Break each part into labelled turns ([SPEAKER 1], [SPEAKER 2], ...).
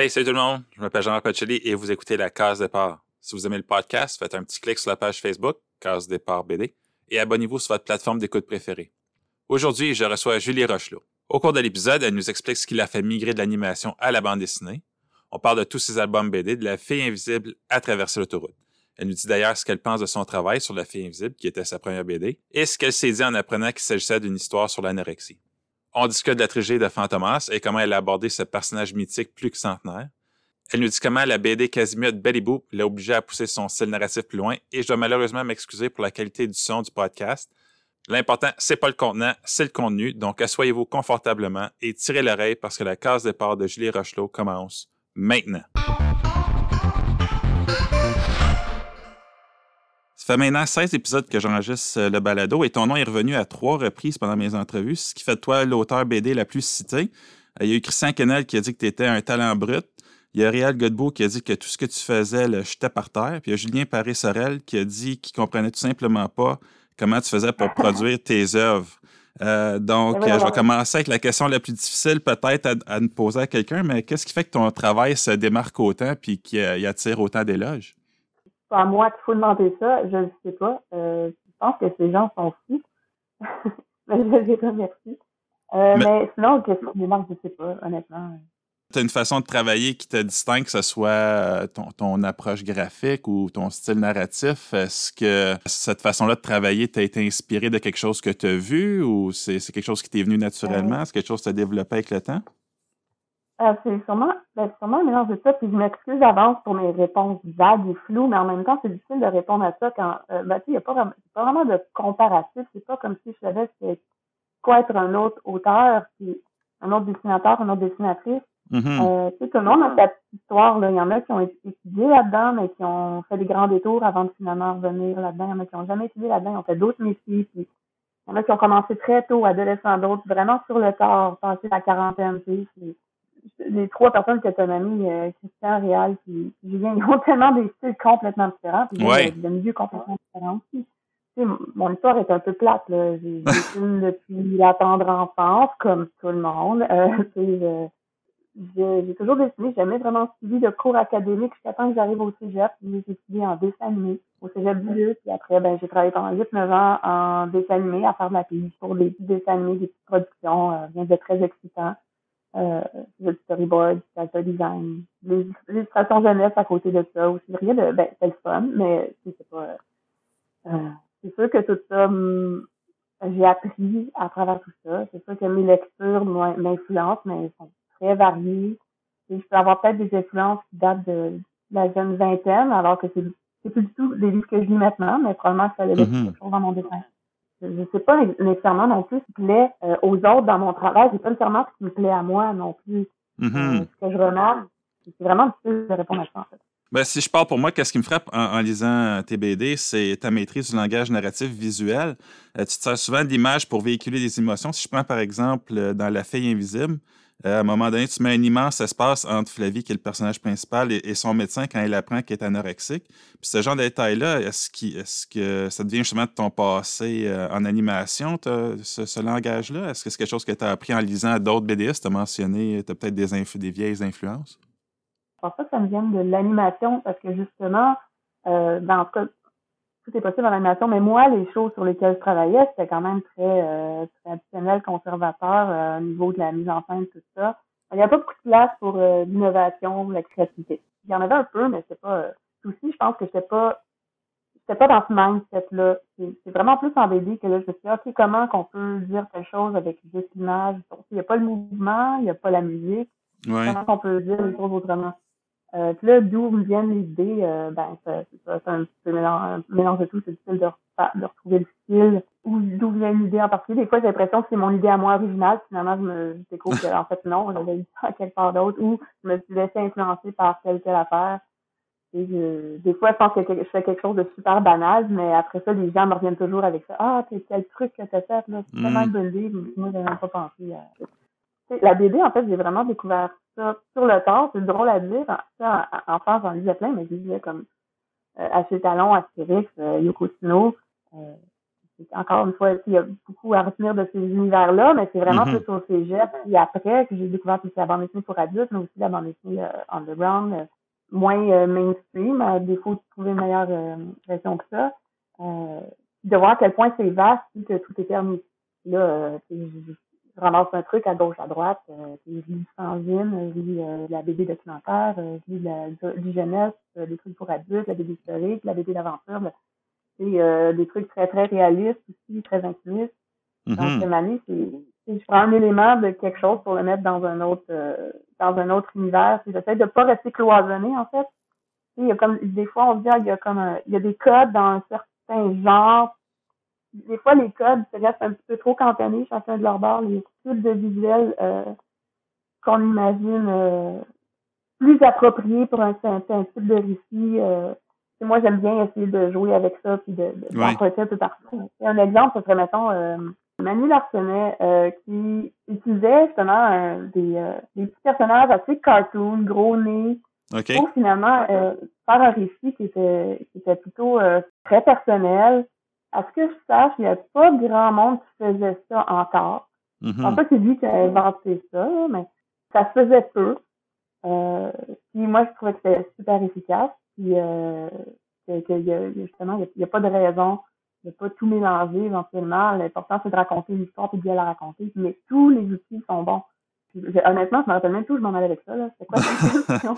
[SPEAKER 1] Hey, salut tout le monde, je m'appelle Jean Pacelli et vous écoutez la Case Départ. Si vous aimez le podcast, faites un petit clic sur la page Facebook, Case Départ BD, et abonnez-vous sur votre plateforme d'écoute préférée. Aujourd'hui, je reçois Julie Rochelot. Au cours de l'épisode, elle nous explique ce qui l'a fait migrer de l'animation à la bande dessinée. On parle de tous ses albums BD, de La Fille Invisible à traverser l'autoroute. Elle nous dit d'ailleurs ce qu'elle pense de son travail sur La Fille Invisible, qui était sa première BD, et ce qu'elle s'est dit en apprenant qu'il s'agissait d'une histoire sur l'anorexie. On discute de la tragédie de Fantomas et comment elle a abordé ce personnage mythique plus que centenaire. Elle nous dit comment la BD Casimir de Belly Boop l'a obligé à pousser son style narratif plus loin et je dois malheureusement m'excuser pour la qualité du son du podcast. L'important, c'est pas le contenant, c'est le contenu, donc asseyez-vous confortablement et tirez l'oreille parce que la case départ de Julie Rochelot commence maintenant. Ça fait maintenant 16 épisodes que j'enregistre euh, le balado et ton nom est revenu à trois reprises pendant mes entrevues, ce qui fait de toi l'auteur BD la plus citée. Euh, il y a eu Christian Kennel qui a dit que tu étais un talent brut. Il y a Réal Godbout qui a dit que tout ce que tu faisais le jetait par terre. Puis il y a Julien Paré-Sorel qui a dit qu'il comprenait tout simplement pas comment tu faisais pour produire tes œuvres. Euh, donc, je vais commencer avec la question la plus difficile peut-être à, à, nous poser à quelqu'un, mais qu'est-ce qui fait que ton travail se démarque autant puis qu'il attire autant d'éloges?
[SPEAKER 2] Pas à moi qu'il faut demander ça, je ne sais pas. Euh, je pense que ces gens sont fous. mais je les remercie. Euh, mais... mais sinon, qu'est-ce qui me je ne sais pas, honnêtement.
[SPEAKER 1] Tu as une façon de travailler qui te distingue, que ce soit euh, ton, ton approche graphique ou ton style narratif. Est-ce que cette façon-là de travailler t'a été inspirée de quelque chose que tu as vu ou c'est quelque chose qui t'est venu naturellement? Euh... Est-ce quelque chose qui s'est développé avec le temps?
[SPEAKER 2] Euh, c'est sûrement, ben, sûrement un mélange de ça, puis je m'excuse d'avance pour mes réponses vagues et floues, mais en même temps, c'est difficile de répondre à ça quand, euh, ben, il n'y a pas, pas vraiment de comparatif. C'est pas comme si je savais quoi être un autre auteur, puis un autre dessinateur, une autre dessinatrice. Mm-hmm. euh, tu sais, tout le monde a sa petite histoire, là. Il y en a qui ont étudié là-dedans, mais qui ont fait des grands détours avant de finalement revenir là-dedans. Il y en a qui n'ont jamais étudié là-dedans, ils ont fait d'autres métiers, puis il y en a qui ont commencé très tôt, adolescents, d'autres vraiment sur le tard, passé la quarantaine, tu sais les trois personnes que tu as nommées, euh, Christian, Réal puis Julien, ils ont tellement des styles complètement différents, puis
[SPEAKER 1] ouais.
[SPEAKER 2] des milieux complètement différents aussi. Tu sais, mon histoire est un peu plate, là. J'ai films depuis la tendre enfance, comme tout le monde. Euh, j'ai toujours dessiné, j'ai jamais vraiment suivi de cours académiques jusqu'à temps que j'arrive au cégep. J'ai étudié en dessin animé au cégep du puis après, ben, j'ai travaillé pendant 8-9 ans en dessin animé, à faire de la pige pour des petits dessins animés, des petites productions, euh, rien de très excitant euh, du storyboard, character design, les illustrations jeunesse à côté de ça aussi. Rien de, ben, c'est le fun, mais c'est pas, euh, c'est sûr que tout ça, hum, j'ai appris à travers tout ça. C'est sûr que mes lectures m'influencent, mais elles sont très variées. Et je peux avoir peut-être des influences qui datent de la jeune vingtaine, alors que c'est, c'est plus du tout des livres que je lis maintenant, mais probablement ça allait mm -hmm. dans mon dessin je ne sais pas nécessairement non plus ce qui plaît euh, aux autres dans mon travail. C'est pas nécessairement ce qui me plaît à moi non plus.
[SPEAKER 1] Mm-hmm.
[SPEAKER 2] euh, ce que je remarque, c'est vraiment difficile de répondre à ça, en fait.
[SPEAKER 1] Ben, si je parle pour moi, qu'est-ce qui me frappe en, en lisant tes BD, c'est ta maîtrise du langage narratif visuel. Euh, tu te sers souvent de l'image pour véhiculer des émotions. Si je prends par exemple dans La Fille invisible, à un moment donné, tu mets un immense espace entre Flavie, qui est le personnage principal, et, son médecin quand il apprend qu'il est anorexique. Puis ce genre de détails-là, est-ce est que ça devient justement de ton passé euh, en animation, ce, langage-là? Est-ce que c'est quelque chose que tu as appris en lisant d'autres BDS? Tu as mentionné, tu as peut-être des, des vieilles influences?
[SPEAKER 2] Je pense que ça me vienne de l'animation, parce que justement, euh, dans cas, tout est possible en animation, mais moi, les choses sur lesquelles je travaillais, c'était quand même très euh, traditionnel, conservateur euh, au niveau de la mise en scène, tout ça. Il n'y a pas beaucoup de place pour euh, l'innovation, la créativité. Il y en avait un peu, mais c'est pas aussi, je pense que j'étais pas j'étais pas dans ce mindset-là. C'est vraiment plus en BD que là, je me suis dit, OK, comment qu'on peut dire quelque chose avec juste l'image? Il n'y a pas le mouvement, il n'y a pas la musique.
[SPEAKER 1] Ouais.
[SPEAKER 2] Comment qu'on peut dire les choses autrement? Euh, puis là, d'où me viennent les idées, euh, ben, c'est ça, c'est un petit peu mélange, mélange de tout, c'est difficile de, de retrouver le style, ou d'où vient l'idée en particulier? Des fois, j'ai l'impression que c'est mon idée à moi originale, finalement, je me je découvre que, en fait, non, j'avais eu ça à quelque part d'autre, ou je me suis laissé influencer par telle telle affaire. Et je, des fois, je pense que je fais quelque chose de super banal, mais après ça, les gens me reviennent toujours avec ça. Ah, c'est quel truc que t'as fait, là, c'est tellement
[SPEAKER 1] Mm.
[SPEAKER 2] une bonne idée, moi, j'avais même pas pensé à la BD, en fait, j'ai vraiment découvert ça sur le tard. C'est drôle à dire. En, en, en France, j'en lisais plein, mais je lisais comme euh, Talon, Astérix, euh, Yoko Tsuno. Euh, encore une fois, il y a beaucoup à retenir de ces univers-là, mais c'est vraiment
[SPEAKER 1] Mhm.
[SPEAKER 2] plus au cégep. Puis après, que j'ai découvert plus la bande dessinée pour adultes, mais aussi la bande dessinée euh, underground, euh, moins euh, mainstream, à défaut de trouver une meilleure version que ça. De voir à quel point c'est vaste, puis que tout est permis. Là, je, ramasse un truc à gauche, à droite, euh, je lis du fanzine, je lis euh, la BD documentaire, euh, je lis la, du jeunesse, euh, des trucs pour adultes, la BD historique, la BD d'aventure, c'est euh, des trucs très, très réalistes aussi, très intimistes.
[SPEAKER 1] Mhm.
[SPEAKER 2] Donc, cette année, c'est, je prends un élément de quelque chose pour le mettre dans un autre, euh, dans un autre univers. J'essaie de pas rester cloisonné, en fait. Il y a comme, des fois, on dit, ah, il y a comme un, il y a des codes dans un certain genre. Des fois, les codes se restent un petit peu trop cantonnés, chacun de leur bord, les types de visuels, euh, qu'on imagine, euh, plus appropriés pour un certain type de récit, euh, et moi, j'aime bien essayer de jouer avec ça puis de, de d'emprunter un peu partout. Et un exemple, ce serait, mettons, euh, Manu Larsenet, euh, qui utilisait justement des, euh, des petits personnages assez cartoon, gros nez,
[SPEAKER 1] OK.
[SPEAKER 2] pour finalement euh, faire un récit qui était, qui était plutôt euh, très personnel. À ce que je sache, il n'y a pas grand monde qui faisait ça encore. Je pense
[SPEAKER 1] Mhm.
[SPEAKER 2] pas que c'est lui qui a inventé ça, mais ça se faisait peu. Euh, puis moi, je trouvais que c'était super efficace. Puis euh, que, que y a, justement, il n'y a, pas de raison de pas tout mélanger éventuellement. L'important, c'est de raconter une histoire et de bien la raconter. Mais tous les outils sont bons. Puis, honnêtement, je me rappelle même plus où je m'en allais avec ça. là. C'était quoi cette question?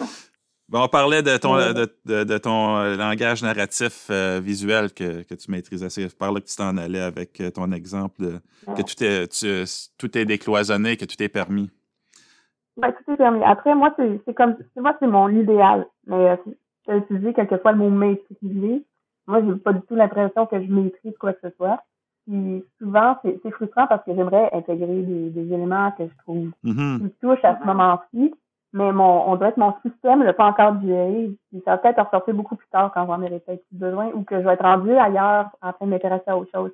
[SPEAKER 1] Bon, on parlait de ton,
[SPEAKER 2] Ouais.
[SPEAKER 1] de, de- de ton euh, langage narratif euh, visuel que, que tu maîtrisais. C'est par là que tu t'en allais avec euh, ton exemple de, que tout est, tu- tout est décloisonné, que tout est permis.
[SPEAKER 2] Ben, tout est permis. Après, moi, c'est comme, moi, c'est mon idéal. Mais euh, j'ai utilisé quelquefois le mot maîtriser. Moi, j'ai pas du tout l'impression que je maîtrise quoi que ce soit. Puis souvent, c'est frustrant parce que j'aimerais intégrer des, des éléments que je trouve
[SPEAKER 1] Mhm.
[SPEAKER 2] qui me touchent à ce moment-ci. Mais mon, on dirait que mon système ne l'a pas encore digéré. Ça va peut-être ressortir beaucoup plus tard quand j'en aurai peut-être plus besoin ou que je vais être rendu ailleurs en train de m'intéresser à autre chose.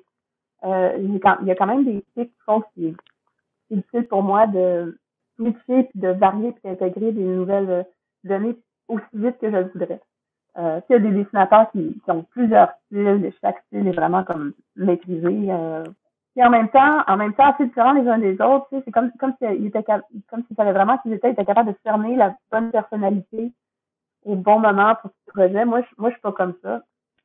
[SPEAKER 2] Euh, il y a quand même des trucs qui font que c'est difficile pour moi de switcher puis de varier puis d'intégrer des nouvelles euh, données aussi vite que je le voudrais. Euh, il y a des dessinateurs qui, qui ont plusieurs styles, chaque style est vraiment comme maîtrisé. Euh, puis en même temps, en même temps, assez différents les uns des autres. Tu sais, c'est comme comme s'ils étaient cap- comme s'ils savaient vraiment qu'ils étaient, étaient capables de cerner la bonne personnalité au bon moment pour ce projet. Moi, je, moi, je suis pas comme ça.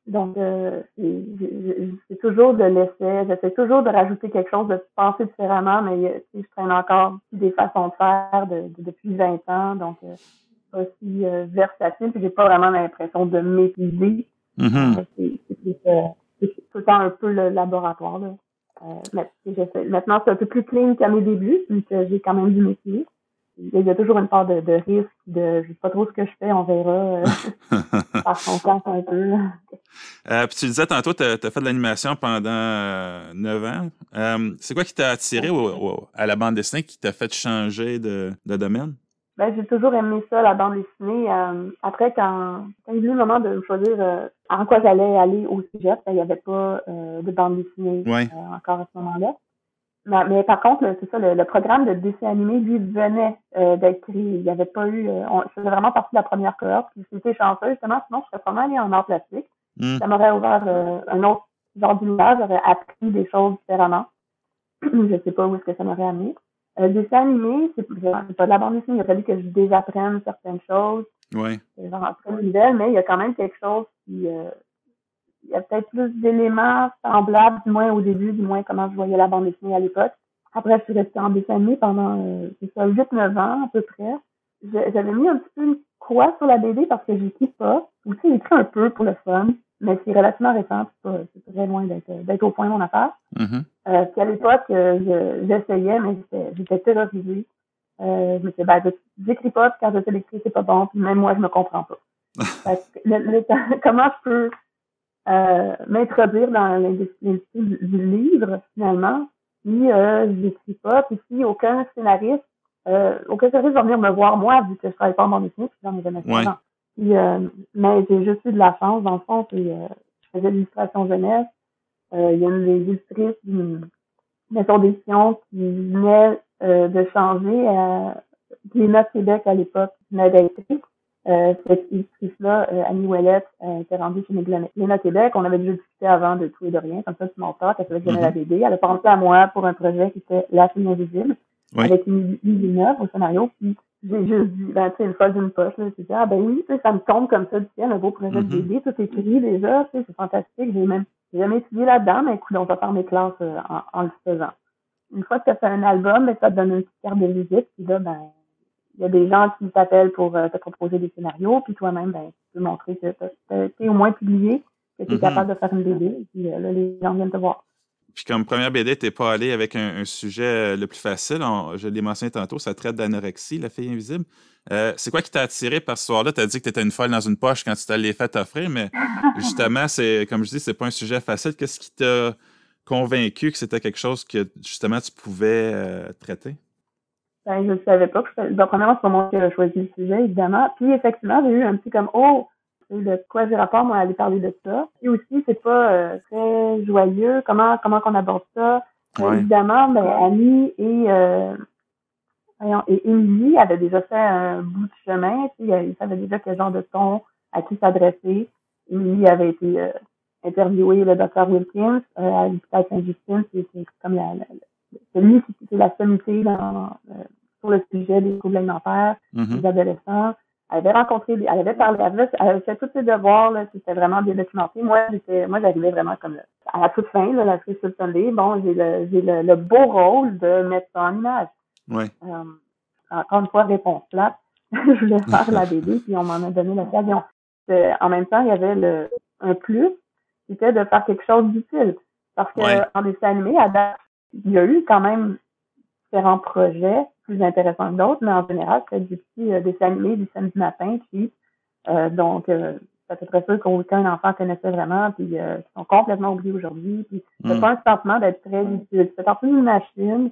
[SPEAKER 2] Donc, euh, c'est toujours de l'essai. J'essaie toujours de rajouter quelque chose, de penser différemment, mais euh, tu sais, je traîne encore des façons de faire de- de- depuis 20 ans. Donc, euh, pas aussi euh, versatile, puis j'ai pas vraiment l'impression de maîtriser. C'est c'est plus, euh, c'est tout le temps un peu le laboratoire. Là. Euh, maintenant, c'est un peu plus clean qu'à mes débuts, vu que j'ai quand même du métier. Il y a- il y a toujours une part de, de risque, de je sais pas trop ce que je fais, on verra euh, par confiance un peu.
[SPEAKER 1] Euh, puis tu disais tantôt, tu as, fait de l'animation pendant euh, 9 ans. Euh, c'est quoi qui t'a attiré au- au- à la bande dessinée, qui t'a fait changer de, de domaine?
[SPEAKER 2] Ben, j'ai toujours aimé ça, la bande dessinée. Euh, après, quand, quand il venu le moment de choisir euh, en quoi j'allais aller au sujet, ben, il n'y avait pas euh, de bande dessinée
[SPEAKER 1] Ouais.
[SPEAKER 2] euh, encore à ce moment-là. Mais, mais par contre, c'est ça, le, le programme de dessin animé, lui, venait euh, d'être créé. Il n'y avait pas eu... euh, on, je faisais vraiment partie de la première cohorte. Puis c'était chanceux, justement, sinon je serais pas mal allée en art plastique.
[SPEAKER 1] Hmm.
[SPEAKER 2] Ça m'aurait ouvert euh, un autre genre d'univers. J'aurais appris des choses différemment. je sais pas où est-ce que ça m'aurait amené. Euh, dessin animé, c'est pas de la bande dessinée. Il a fallu que je désapprenne certaines choses.
[SPEAKER 1] Oui.
[SPEAKER 2] Genre très nouvelle, mais il y a quand même quelque chose qui... euh, il y a peut-être plus d'éléments semblables, du moins au début, du moins comment je voyais la bande dessinée à l'époque. Après, je suis restée en dessin animé pendant, euh, c'est ça, 8-9 ans à peu près. J'avais mis un petit peu une croix sur la BD parce que j'écris pas. Aussi, j'écris un peu pour le fun, mais c'est relativement récent, c'est très loin d'être d'être au point mon affaire.
[SPEAKER 1] Mhm.
[SPEAKER 2] Euh, puis à l'époque, euh, je- j'essayais, mais j'étais- j'étais terrorisée. Euh, je me disais, ben, je- j'écris pas, puis quand je sais l'écrire, c'est pas bon, puis même moi, je me comprends pas. Que le- le- comment je peux euh, m'introduire dans l'industrie du, du livre, finalement, si euh, je n'écris pas, puis si aucun scénariste, euh, aucun scénariste va venir me voir moi, vu que je travaille pas en bande dessinée, puis fait
[SPEAKER 1] Ouais.
[SPEAKER 2] avant. Puis, euh, mais j'ai juste eu de la chance, dans le fond, puis euh, je faisais de l'illustration jeunesse. Euh, il y a une des illustrices d'une maison d'édition qui venait euh, de changer à Glénat Québec à l'époque, qui venait d'être écrite. euh, cette euh, Annie Ouellette, euh, était rendue chez Léna Québec. On avait déjà discuté avant de tout et de rien, comme ça, c'est mon talk. Elle savait que j'aimais la BD. Elle a pensé à moi pour un projet qui était La fille invisible, avec une Villeneuve au scénario. Puis j'ai juste dit, ben, tu sais, une fois d'une poche, là, j'ai dit, ah ben oui, ça me tombe comme ça du ciel, un beau projet de mm-hmm. BD, tout écrit déjà, tu sais, c'est fantastique. J'ai même j'ai jamais étudié là-dedans, mais écoute, on va faire mes classes en, en, le faisant. Une fois que tu as fait un album, ben, ça te donne une petite carte de visite, puis là, ben, il y a des gens qui t'appellent pour euh, te proposer des scénarios, puis toi-même, ben, tu peux montrer que tu es au moins publié, que tu es mm-hmm. capable de faire une BD, puis euh, là, les gens viennent te voir.
[SPEAKER 1] Puis comme première BD, t'es pas allé avec un, sujet euh, le plus facile. je l'ai mentionné tantôt, ça traite d'anorexie, la fille invisible. c'est quoi qui t'a attiré par ce soir-là? Tu as dit que tu étais une folle dans une poche quand tu t'allais fait offrir, mais justement, c'est comme je dis, c'est pas un sujet facile. Qu'est-ce qui t'a convaincu que c'était quelque chose que justement tu pouvais traiter?
[SPEAKER 2] Ben, je ne savais pas. Que ben, premièrement, c'est moi qui ai choisi le sujet, évidemment. Puis, effectivement, j'ai eu un petit comme, oh, de quoi j'ai rapport, moi, à aller parler de ça. Puis aussi, c'est pas euh, très joyeux. Comment comment qu'on aborde ça? Évidemment, ben, Annie et, euh, et Émilie avaient déjà fait un bout de chemin. Ils savaient déjà quel genre de ton à qui s'adresser. Émilie avait été euh, interviewée le docteur Wilkins euh, à l'hôpital Saint-Justine. C'est comme la, la, celui qui la sommité dans, euh, sur le sujet des troubles alimentaires, mm-hmm. des adolescents. Elle avait rencontré, elle avait parlé, elle avait, fait tous ses devoirs, là, c'était vraiment bien documenté. Moi, j'étais, moi, j'arrivais vraiment comme à la toute fin, là, la sur Sunday. Bon, j'ai le, j'ai le, le, beau rôle de mettre ça en image.
[SPEAKER 1] Ouais.
[SPEAKER 2] Euh, encore une fois, réponse plate. je voulais faire la BD, puis on m'en a donné l'occasion. Euh, en même temps, il y avait le, un plus, c'était de faire quelque chose d'utile. Parce que en dessin animé, à date, il y a eu quand même différents projets plus intéressants que d'autres, mais en général, c'est du petit euh, dessin animé du samedi matin, puis euh, donc euh, ça fait très sûr qu'aucun enfant connaissait vraiment, puis euh, qui sont complètement oubliés aujourd'hui. Puis c'est mm. pas un sentiment d'être très utile. C'est partie d'une machine,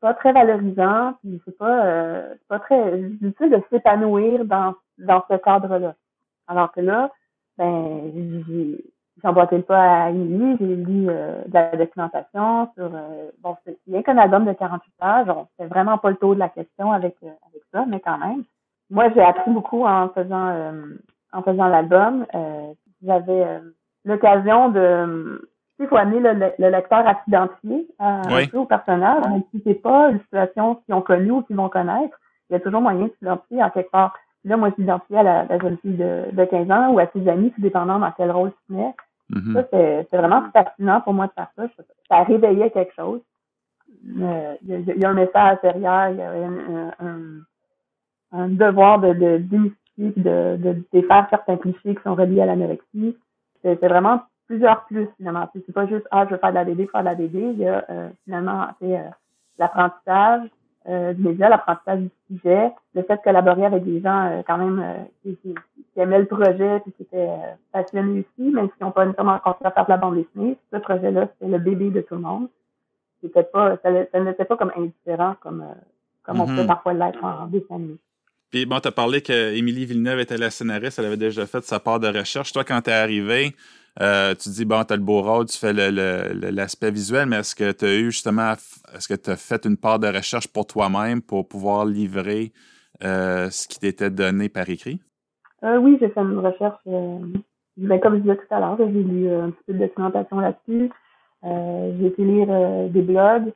[SPEAKER 2] pas très valorisant, puis c'est pas euh, pas très utile de s'épanouir dans dans ce cadre-là. Alors que là, ben emboîté le pas à Émilie, j'ai lu euh, de la documentation sur euh, bon, c'est bien qu'un album de 48 pages, on fait vraiment pas le tour de la question avec euh, avec ça, mais quand même. Moi, j'ai appris beaucoup en faisant en faisant l'album. J'avais l'occasion de il faut amener le, lecteur à s'identifier un peu au personnage, même si c'est pas une situation qu'ils ont connue ou qu'ils vont connaître, il y a toujours moyen de s'identifier en quelque part. Là, moi, je m'identifiais à la, jeune fille de, de 15 ans ou à ses amis, tout dépendant dans quel rôle tu mets. Mm-hmm. Ça, c'est vraiment fascinant pour moi de faire ça. Ça réveillait quelque chose. Euh, il y, a un message derrière, il y a un, un, devoir de, de démystifier, de, de défaire certains clichés qui sont reliés à l'anorexie. C'est vraiment plusieurs plus, finalement. C'est pas juste, ah, je veux faire de la BD, faire de la BD. Il y a, euh, finalement, euh, l'apprentissage, euh, du média, l'apprentissage du sujet, le fait de collaborer avec des gens euh, quand même euh, qui, qui, aimaient le projet et qui étaient passionnés aussi, même s'ils n'ont pas nécessairement continué à faire de la bande dessinée. Ce projet-là, c'était le bébé de tout le monde. C'était pas, ça, n'était pas comme indifférent comme, comme on mm-hmm. peut parfois l'être en dessin
[SPEAKER 1] Bon, tu as parlé qu'Émilie Villeneuve était la scénariste, elle avait déjà fait sa part de recherche. Toi, quand tu es arrivé, euh, tu dis, bon, tu as le beau rôle, tu fais l'aspect visuel, mais est-ce que tu as eu justement, est-ce que tu as fait une part de recherche pour toi-même pour pouvoir livrer euh, ce qui t'était donné par écrit?
[SPEAKER 2] Euh, oui, j'ai fait une recherche. Ben, comme je disais tout à l'heure, j'ai lu un petit peu de documentation là-dessus. j'ai été lire des blogs.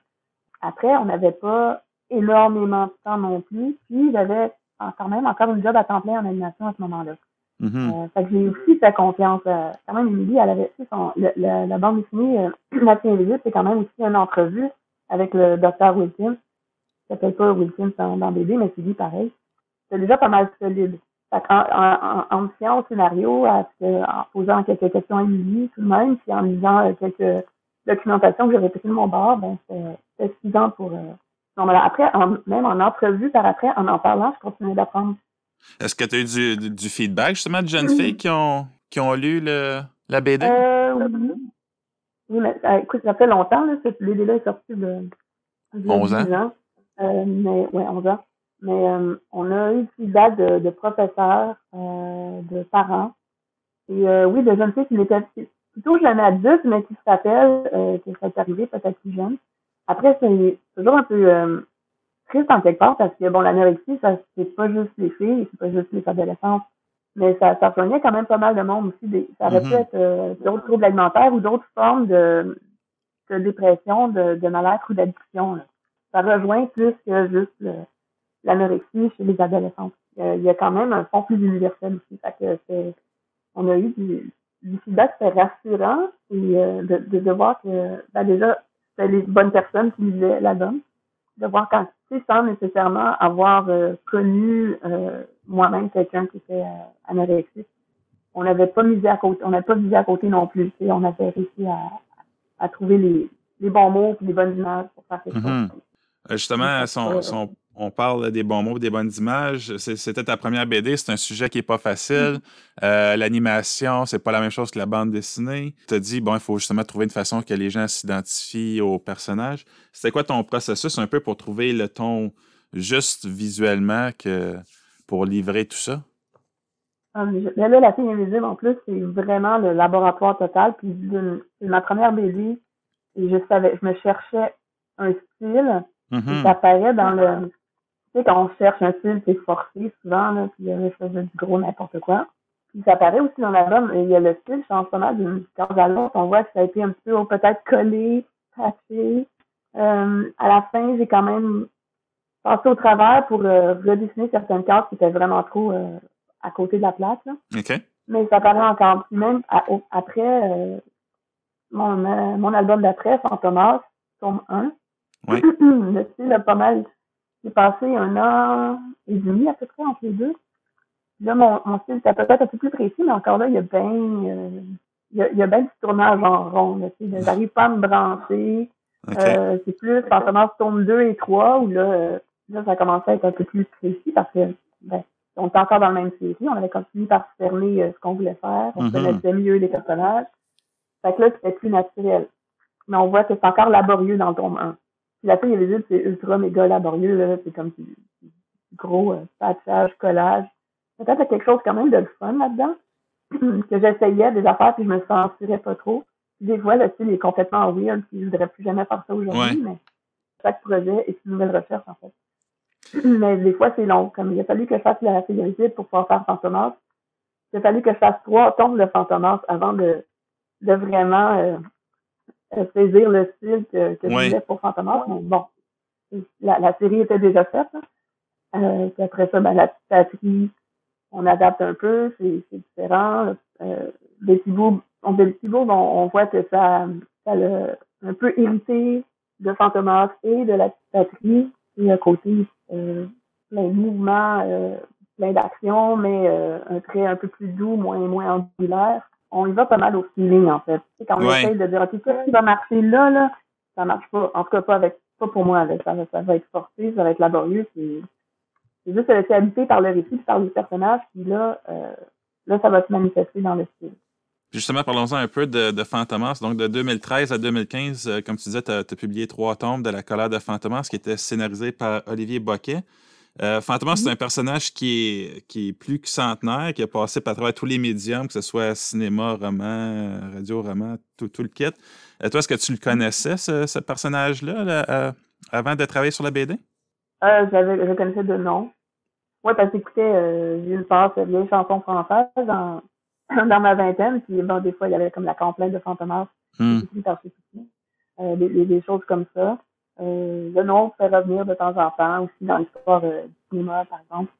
[SPEAKER 2] Après, on n'avait pas énormément de temps non plus. Puis, j'avais quand même encore une job à temps plein en animation à ce moment-là. Mm-hmm. Euh, fait que j'ai aussi fait confiance. Euh, quand même, Émilie, elle avait son, la bande dessinée euh, Mathieu Invisible, c'est quand même aussi une entrevue avec le docteur Wilkins. Il s'appelle pas Wilkins dans, dans BD, mais c'est lui pareil. C'est déjà pas mal solide. Fait en, en, en, au scénario, en posant quelques questions à Émilie tout de même, puis en lisant euh, quelques documentations que j'ai répétées de mon bord, ben c'est suffisant pour... après, même en entrevue par après, en en parlant, je continuais d'apprendre.
[SPEAKER 1] Est-ce que tu as eu du, du, feedback justement de jeunes filles qui ont, qui ont lu le, la BD?
[SPEAKER 2] Euh, oui. oui mais, euh, écoute, ça fait longtemps, là, cette BD-là est sortie de,
[SPEAKER 1] 11 ans.
[SPEAKER 2] Euh, mais, ouais, 11 ans. Mais on a eu du feedback de, de professeurs, euh, de parents. Et euh, oui, de jeunes filles qui étaient plutôt jeunes adultes, mais qui s'appellent, euh, qui sont arrivées peut-être plus jeunes. Après, c'est toujours un peu triste en quelque part parce que bon, l'anorexie, ça c'est pas juste les filles, c'est pas juste les adolescents, mais ça, ça rejoignait quand même pas mal de monde aussi. Des, ça aurait pu
[SPEAKER 1] Mhm.
[SPEAKER 2] être euh, d'autres troubles alimentaires ou d'autres formes de, de dépression, de, de mal-être ou d'addiction. Ça rejoint plus que juste l'anorexie chez les adolescents. Il y, a, il y a quand même un fond plus universel aussi. Fait que c'est, on a eu du, du feedback, c'était rassurant et euh, de, de, de voir que ben déjà, c'était les bonnes personnes qui lisaient la donne. De voir quand, tu sais, sans nécessairement avoir euh, connu euh, moi-même quelqu'un qui était euh, anorexique. On n'avait pas misé à côté, on n'avait pas misé à côté non plus. tu sais, on avait réussi à, à trouver les, les bons mots et les bonnes images pour faire quelque
[SPEAKER 1] Mhm.
[SPEAKER 2] chose.
[SPEAKER 1] Justement, si on, si on- parle des bons mots, des bonnes images, c'était ta première BD, c'est un sujet qui est pas facile. Euh, L'animation, c'est pas la même chose que la bande dessinée. Tu as dit, bon, il faut justement trouver une façon que les gens s'identifient aux personnages. C'était quoi ton processus un peu pour trouver le ton juste visuellement que pour livrer tout ça?
[SPEAKER 2] Mais là, la fille invisible, en plus, c'est vraiment le laboratoire total. Puis ma première BD je savais, je me cherchais un style
[SPEAKER 1] Mhm.
[SPEAKER 2] qui apparaît dans le. Tu sais, quand on cherche un style, c'est forcé souvent, là, puis je faisais du gros n'importe quoi. Puis ça apparaît aussi dans l'album. Il y a le style mal d'une case à l'autre. On voit que ça a été un petit peu oh, peut-être collé, patché. Euh, à la fin, j'ai quand même passé au travers pour euh, redessiner certaines cases qui étaient vraiment trop euh, à côté de la plaque. Là.
[SPEAKER 1] OK.
[SPEAKER 2] Mais ça paraît encore. Puis même à- au- après, euh, mon, euh, mon album d'après, Fantomas, tome 1,
[SPEAKER 1] Oui.
[SPEAKER 2] le style a pas mal. J'ai passé un an et demi à peu près entre les deux. Là, mon, mon style était peut-être un peu plus précis, mais encore là, il y a bien euh, il y a, il y a bien du tournage en rond. J'arrive pas à me brancher. Euh, c'est plus Fantomas tome 2 et 3 où là, euh, là, ça commençait à être un peu plus précis parce que ben, on était encore dans la même série. On avait continué par cerner euh, ce qu'on voulait faire. On connaissait mieux les personnages. Fait que là, c'était plus naturel. Mais on voit que c'est encore laborieux dans le tome 1. Puis la fille invisible, c'est ultra méga laborieux. là. C'est comme du, du gros euh, patchage, collage. Peut-être quelque chose quand même de le fun là-dedans. que j'essayais des affaires puis je me censurais pas trop. Des fois, le style est complètement weird puis je voudrais plus jamais faire ça aujourd'hui,
[SPEAKER 1] Ouais.
[SPEAKER 2] mais chaque projet est une nouvelle recherche en fait. mais des fois, c'est long. Comme il a fallu que je fasse la invisible pour pouvoir faire Fantomas. Il a fallu que je fasse trois tombes de Fantomas avant de, de vraiment euh, saisir le style que, que
[SPEAKER 1] Ouais.
[SPEAKER 2] je voulais pour Fantomas. Mais bon, la, la série était déjà faite. là. Euh, puis après ça, ben, la patrie, on adapte un peu, c'est différent. Euh, des petits bouts, on, des petits bouts, on, on voit que ça, ça l'a un peu hérité de Fantomas et de la patrie. Et un côté euh, plein de mouvements, euh, plein d'actions, mais euh, un trait un peu plus doux, moins, moins angulaire. On y va pas mal au feeling, en fait. Quand on
[SPEAKER 1] Ouais.
[SPEAKER 2] essaye de dire, OK, qu'est-ce qui va marcher là, là, ça marche pas. En tout cas, pas avec, pas pour moi, là. Ça, ça va être forcé, ça va être laborieux, c'est, c'est juste laisser habiter par le récit, par les personnages, puis là, euh, là, ça va se manifester dans le style.
[SPEAKER 1] Justement, parlons-en un peu de, de Fantomas. Donc, de 2013 à 2015, euh, comme tu disais, tu as, publié trois tomes de la colère de Fantomas qui était scénarisé par Olivier Boquet. Euh, Fantomas, c'est un personnage qui est, qui est plus que centenaire, qui a passé par travers tous les médiums, que ce soit cinéma, roman, euh, radio, roman, tout, tout le kit. Euh, toi, est-ce que tu le connaissais, ce, ce personnage-là, là, euh, avant de travailler sur la BD?
[SPEAKER 2] Euh, j'avais, je connaissais de nom. Ouais, parce que j'écoutais, euh, j'ai une passe de vieilles chansons françaises dans, dans ma vingtaine, puis bon, des fois, il y avait comme la complainte de Fantomas,
[SPEAKER 1] Hmm.
[SPEAKER 2] des choses comme ça. Euh, le nom fait revenir de temps en temps, aussi dans l'histoire euh, du cinéma, par exemple.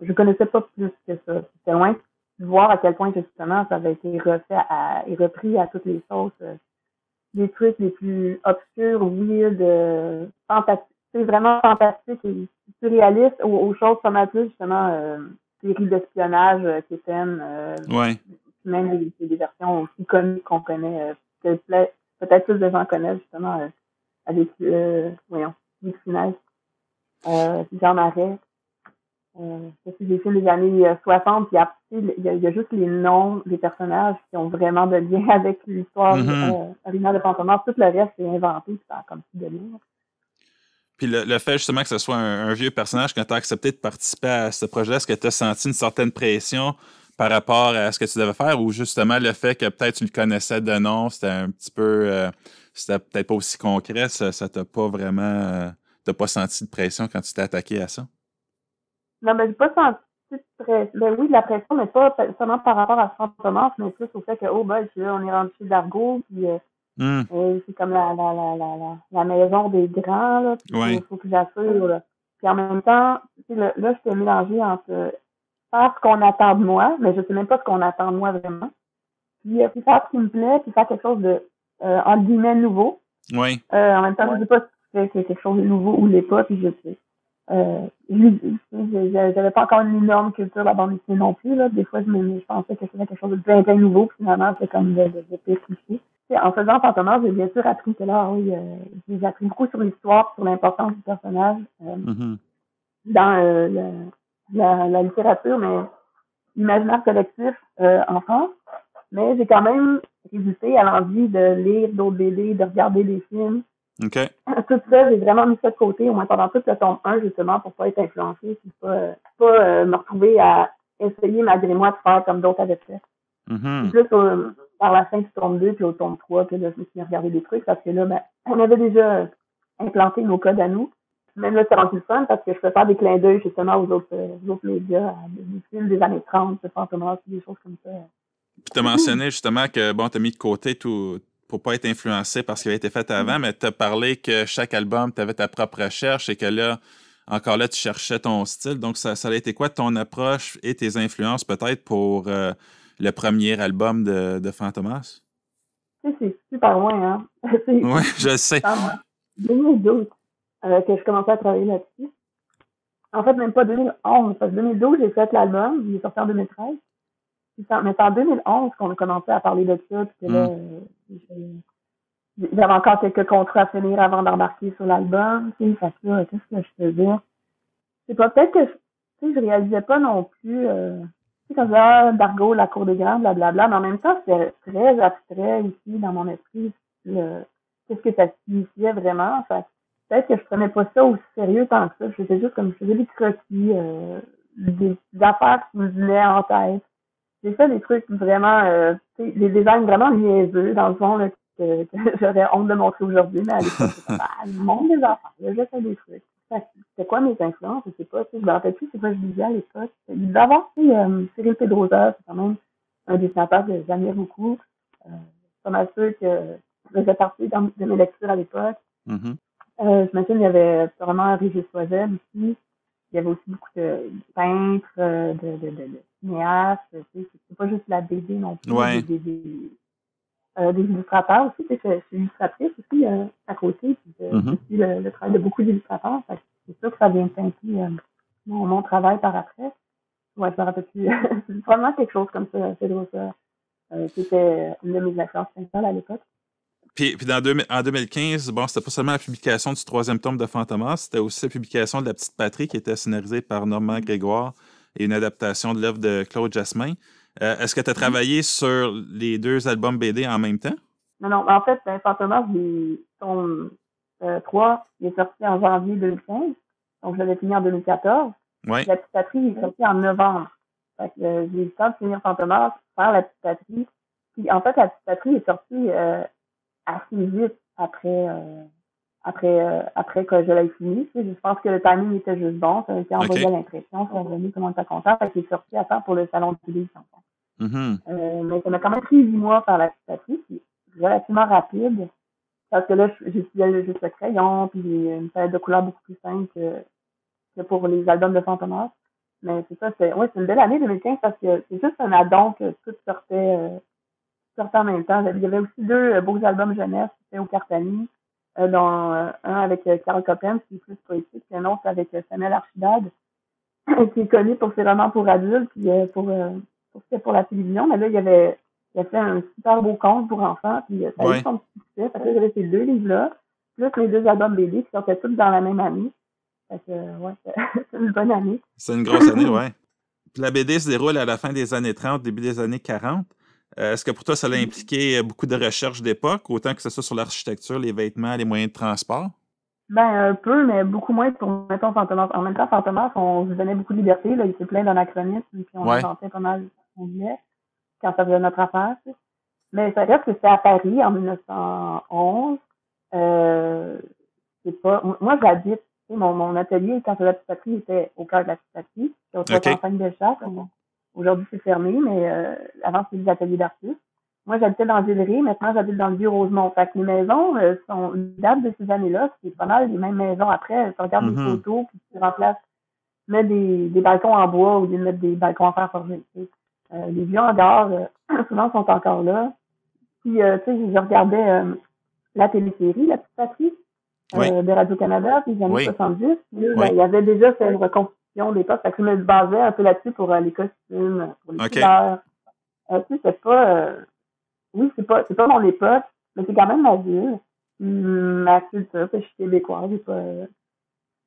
[SPEAKER 2] Je connaissais pas plus que ça. C'était loin de voir à quel point, justement, ça avait été refait à, et repris à toutes les sauces. euh, des trucs les plus obscurs, weird, euh, fantastiques, vraiment fantastique et surréaliste aux, aux choses comme plus, justement, euh, séries d'espionnage, euh, Kitten, euh,
[SPEAKER 1] Ouais.
[SPEAKER 2] même des, des versions aussi connues qu'on connaît, euh, que peut-être plus de gens connaissent, justement, avec, euh, voyons, Funès, euh, puis Jean Marais. Euh, c'est films des années euh, 60, puis après, il y, a, il y a juste les noms des personnages qui ont vraiment de lien avec l'histoire
[SPEAKER 1] Mhm.
[SPEAKER 2] euh, originale de Fantomas. Tout le reste, c'est inventé, a comme si de lien.
[SPEAKER 1] Puis le, le fait justement que ce soit un, un vieux personnage, quand tu as accepté de participer à ce projet, est-ce que tu as senti une certaine pression par rapport à ce que tu devais faire? Ou justement le fait que peut-être tu le connaissais de nom, c'était un petit peu. euh, c'était peut-être pas aussi concret, ça t'a pas vraiment. euh, t'as pas senti de pression quand tu t'es attaqué à ça?
[SPEAKER 2] Non, mais j'ai pas senti de pression. Ben oui, de la pression, mais pas seulement par rapport à San Thomas, mais plus au fait que, oh, ben, là, on est rendu chez Dargo, puis euh,
[SPEAKER 1] Hmm.
[SPEAKER 2] euh, c'est comme la, la, la, la, la, la maison des grands, là,
[SPEAKER 1] Ouais.
[SPEAKER 2] il faut que j'assure, là. Puis en même temps, tu sais, là, là, je suis mélangée entre faire ce qu'on attend de moi, mais je sais même pas ce qu'on attend de moi vraiment. Puis, euh, puis faire ce qui me plaît, puis faire quelque chose de, euh, entre guillemets, nouveau.
[SPEAKER 1] Oui.
[SPEAKER 2] Euh, en même temps, je sais pas si c'est quelque chose de nouveau ou l'est pas, puis je sais. Euh, j'avais pas encore une énorme culture de la bande dessinée non plus, là. Des fois, je, me, je pensais que c'était quelque chose de bien, bien nouveau, puis finalement, c'est comme de, de, de En faisant Fantomas, j'ai bien sûr appris que là, oui, euh, j'ai appris beaucoup sur l'histoire, sur l'importance du personnage euh,
[SPEAKER 1] Mhm.
[SPEAKER 2] dans euh, le- la, la littérature, mais l'imaginaire collectif en France. Mais j'ai quand même à l'envie de lire d'autres BD, de regarder des films.
[SPEAKER 1] OK.
[SPEAKER 2] Tout ça, j'ai vraiment mis ça de côté, au moins pendant tout le tome 1, justement, pour pas être influencée, puis pas, euh, pas euh, me retrouver à essayer malgré moi de faire comme d'autres avaient fait.
[SPEAKER 1] Mhm.
[SPEAKER 2] Plus au- par la fin du tome 2 puis au tome 3 que là, je me suis mis à regarder des trucs parce que là, ben, on avait déjà implanté nos codes à nous. Même là, c'est rendu fun parce que je peux faire des clins d'œil justement aux autres, euh, aux autres médias, à des films des années 30, c'est Fantomas, des choses comme ça.
[SPEAKER 1] Puis tu as mentionné justement que bon, tu as mis de côté tout pour pas être influencé par ce qui avait été fait avant, mais tu as parlé que chaque album, tu avais ta propre recherche et que là, encore là, tu cherchais ton style. Donc, ça, ça a été quoi ton approche et tes influences peut-être pour euh, le premier album de, de Fantomas?
[SPEAKER 2] C'est super loin, hein.
[SPEAKER 1] Oui, je sais.
[SPEAKER 2] en 2012 euh, que je commençais à travailler là-dessus. En fait, même pas 2011, parce que 2012, j'ai fait l'album, il est sorti en 2013. Mais c'est en 2011 qu'on a commencé à parler de ça, puis que là, euh, j'ai- j'avais encore quelques contrats à finir avant d'embarquer sur l'album. Tu sais, fait que là, qu'est-ce que je faisais? C'est pas peut-être que je, tu sais, je réalisais pas non plus, euh, tu sais, quand je disais, ah, Dargo, la cour des grands, blablabla, mais en même temps, c'était très abstrait ici dans mon esprit, le, qu'est-ce que ça signifiait vraiment. Fait peut-être que je prenais pas ça aussi sérieux tant que ça. Je faisais juste comme je faisais des croquis, euh, des, des affaires qui me venaient en tête. J'ai fait des trucs vraiment, euh, des designs vraiment niaiseux, dans le fond, là, que, que j'aurais honte de montrer aujourd'hui, mais à l'époque, c'était comme, le monde des affaires, là, j'ai fait des trucs. C'était quoi mes influences? Je sais pas, tu sais, je me rappelle plus c'est quoi je disais à l'époque. Sais, euh, Cyril Pedrosa, c'est quand même un dessinateur que j'admire beaucoup. Euh, pas mal sûr que faisait partie de mes lectures à l'époque.
[SPEAKER 1] Mhm.
[SPEAKER 2] Euh, J'imagine qu'il y avait vraiment Régis Loisel aussi. Il y avait aussi beaucoup de peintres, euh, de, de, de, de cinéastes. C'est pas juste la BD non plus.
[SPEAKER 1] Ouais.
[SPEAKER 2] Des, des, des, euh, des illustrateurs aussi. Sais, je je suis illustratrice aussi euh, à côté. Puis je,
[SPEAKER 1] Mhm.
[SPEAKER 2] je suis le, le travail de beaucoup d'illustrateurs. C'est sûr que ça vient teinter euh, mon, mon travail par après. Ouais, je me rappelle plus. c'est vraiment quelque chose comme ça, c'est drôle ça. Euh, C'était une de mes influences principales à l'époque.
[SPEAKER 1] Puis, puis dans deux- en 2015, bon, c'était pas seulement la publication du troisième tome de Fantomas, c'était aussi la publication de La Petite Patrie qui était scénarisée par Normand Grégoire et une adaptation de l'œuvre de Claude Jasmin. Euh, Est-ce que tu as travaillé sur les deux albums BD en même temps?
[SPEAKER 2] Non, non, en fait, ben, Fantomas, tombe euh, 3, il est sorti en janvier 2015. Donc, je l'avais fini en 2014.
[SPEAKER 1] Oui.
[SPEAKER 2] La petite patrie il est sorti en novembre. Fait que euh, j'ai eu le temps de finir Fantomas, faire la petite patrie. Puis, en fait, la petite patrie est sortie euh, assez vite après, après, euh, après que je l'ai fini. Je pense que le timing était juste bon. Ça a été envoyé à l'impression, ça a le monde était content. Fait qu'il est sorti à temps pour le salon de livre.
[SPEAKER 1] Mhm.
[SPEAKER 2] Euh, mais ça m'a quand même pris huit mois faire la patrie, puis relativement rapide. Parce que là, j'utilisais juste le crayon, puis j'ai une palette de couleurs beaucoup plus simple que, que pour les albums de Fantomas. Mais c'est ça, c'est ouais, c'est une belle année 2015 parce que c'est juste un addon que tout sortait, euh, sortait en même temps. Il y avait aussi deux euh, beaux albums jeunesse, c'était au Cartani, dont euh, un avec euh, Carl Coppens, qui est plus poétique, et un autre avec euh, Samuel Archibald, qui est connu pour ses romans pour adultes, puis euh, pour, euh, pour, pour la télévision. Mais là, il y avait il a fait un super beau conte pour enfants, puis euh, ça a
[SPEAKER 1] Ouais.
[SPEAKER 2] eu son petit succès. Fait que j'avais ces deux livres-là, plus les deux albums BD qui sortaient tous dans la même année. Fait que, euh, ouais, c'est une bonne année.
[SPEAKER 1] C'est une grosse année, oui. Puis la BD se déroule à la fin des années 30, début des années 40. Euh, Est-ce que pour toi, ça a impliqué euh, beaucoup de recherches d'époque, autant que ce soit sur l'architecture, les vêtements, les moyens de transport?
[SPEAKER 2] Ben, un peu, mais beaucoup moins pour, mettons, Fantomas. En même temps, Fantomas, on se donnait beaucoup de liberté, là. Il était plein d'anachronismes, puis on
[SPEAKER 1] Ouais.
[SPEAKER 2] inventait pas mal ce qu'on voulait quand ça faisait notre affaire, tu sais. Mais ça reste que c'était à Paris en 1911. Euh, c'est pas, moi, j'habite mon, mon atelier, quand la patrie était au cœur de la patrie, c'était au
[SPEAKER 1] OK.
[SPEAKER 2] 305 de Chat. Aujourd'hui, c'est fermé, mais euh, avant, c'était des ateliers d'artistes. Moi, j'habitais dans Villeray, maintenant, j'habite dans le Vieux-Rosemont. Fait que les maisons euh, sont datent de ces années-là, c'est pas mal les mêmes maisons. Après, tu regardes
[SPEAKER 1] Mhm.
[SPEAKER 2] les photos, puis tu remplaces, tu mets des, des balcons en bois lieu de mettre des balcons en fer forgé. Euh, les vieux hangars, souvent, sont encore là. Puis, tu sais, je regardais la télésérie, La Petite Patrie,
[SPEAKER 1] Oui.
[SPEAKER 2] de Radio-Canada, puis les années
[SPEAKER 1] Oui.
[SPEAKER 2] 70. Puis là,
[SPEAKER 1] Oui.
[SPEAKER 2] ben, il y avait déjà fait une Fait que je me basais un peu là-dessus pour euh, les costumes, pour les couleurs. Euh, tu sais, c'est pas... euh, oui, c'est pas, c'est pas mon époque, mais c'est quand même ma ville. Hum, Ma culture, je suis québécoise, j'ai pas...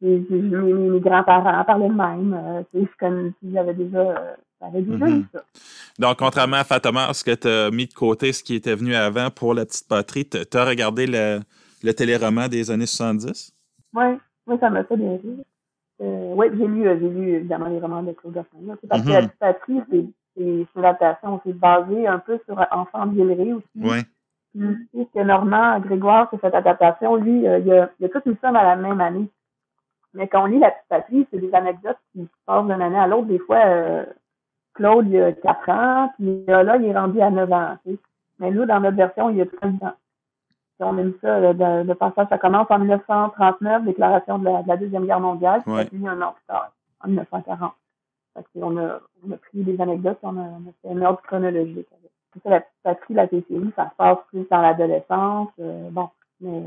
[SPEAKER 2] j'ai- j'ai- mes, grands-parents parlaient de même. tu sais, je connais, j'avais déjà... j'avais déjà
[SPEAKER 1] Mhm.
[SPEAKER 2] eu ça.
[SPEAKER 1] Donc, contrairement à Fatoma, ce que tu as mis de côté, ce qui était venu avant pour la petite patrie, tu as regardé le, le téléroman des années 70?
[SPEAKER 2] Oui, oui, ça m'a fait bien rire. Euh, oui, j'ai lu, euh, j'ai lu évidemment les romans de Claude Gosselin. C'est parce
[SPEAKER 1] Mhm.
[SPEAKER 2] que la petite patrie, c'est c'est une adaptation, c'est basé un peu sur Enfant de Villeray aussi.
[SPEAKER 1] Oui.
[SPEAKER 2] Puis que Normand Grégoire, c'est cette adaptation, lui, euh, il, a, il a tout mis ça dans la même année. Mais quand on lit La petite patrie, c'est des anecdotes qui se passent d'une année à l'autre. Des fois, euh, Claude, il a 4 ans, puis euh, là, il est rendu à 9 ans. tu sais. Mais nous, dans notre version, il a 13 ans. On aime ça, le, passage, ça commence en 1939, déclaration de la, de la Deuxième Guerre mondiale, puis
[SPEAKER 1] Ouais.
[SPEAKER 2] ça finit un an plus tard, en 1940. Fait que on, a, on a pris des anecdotes, on a, on a fait un ordre chronologique. ça, la patrie, la télésérie, ça se passe plus dans l'adolescence. euh, bon, mais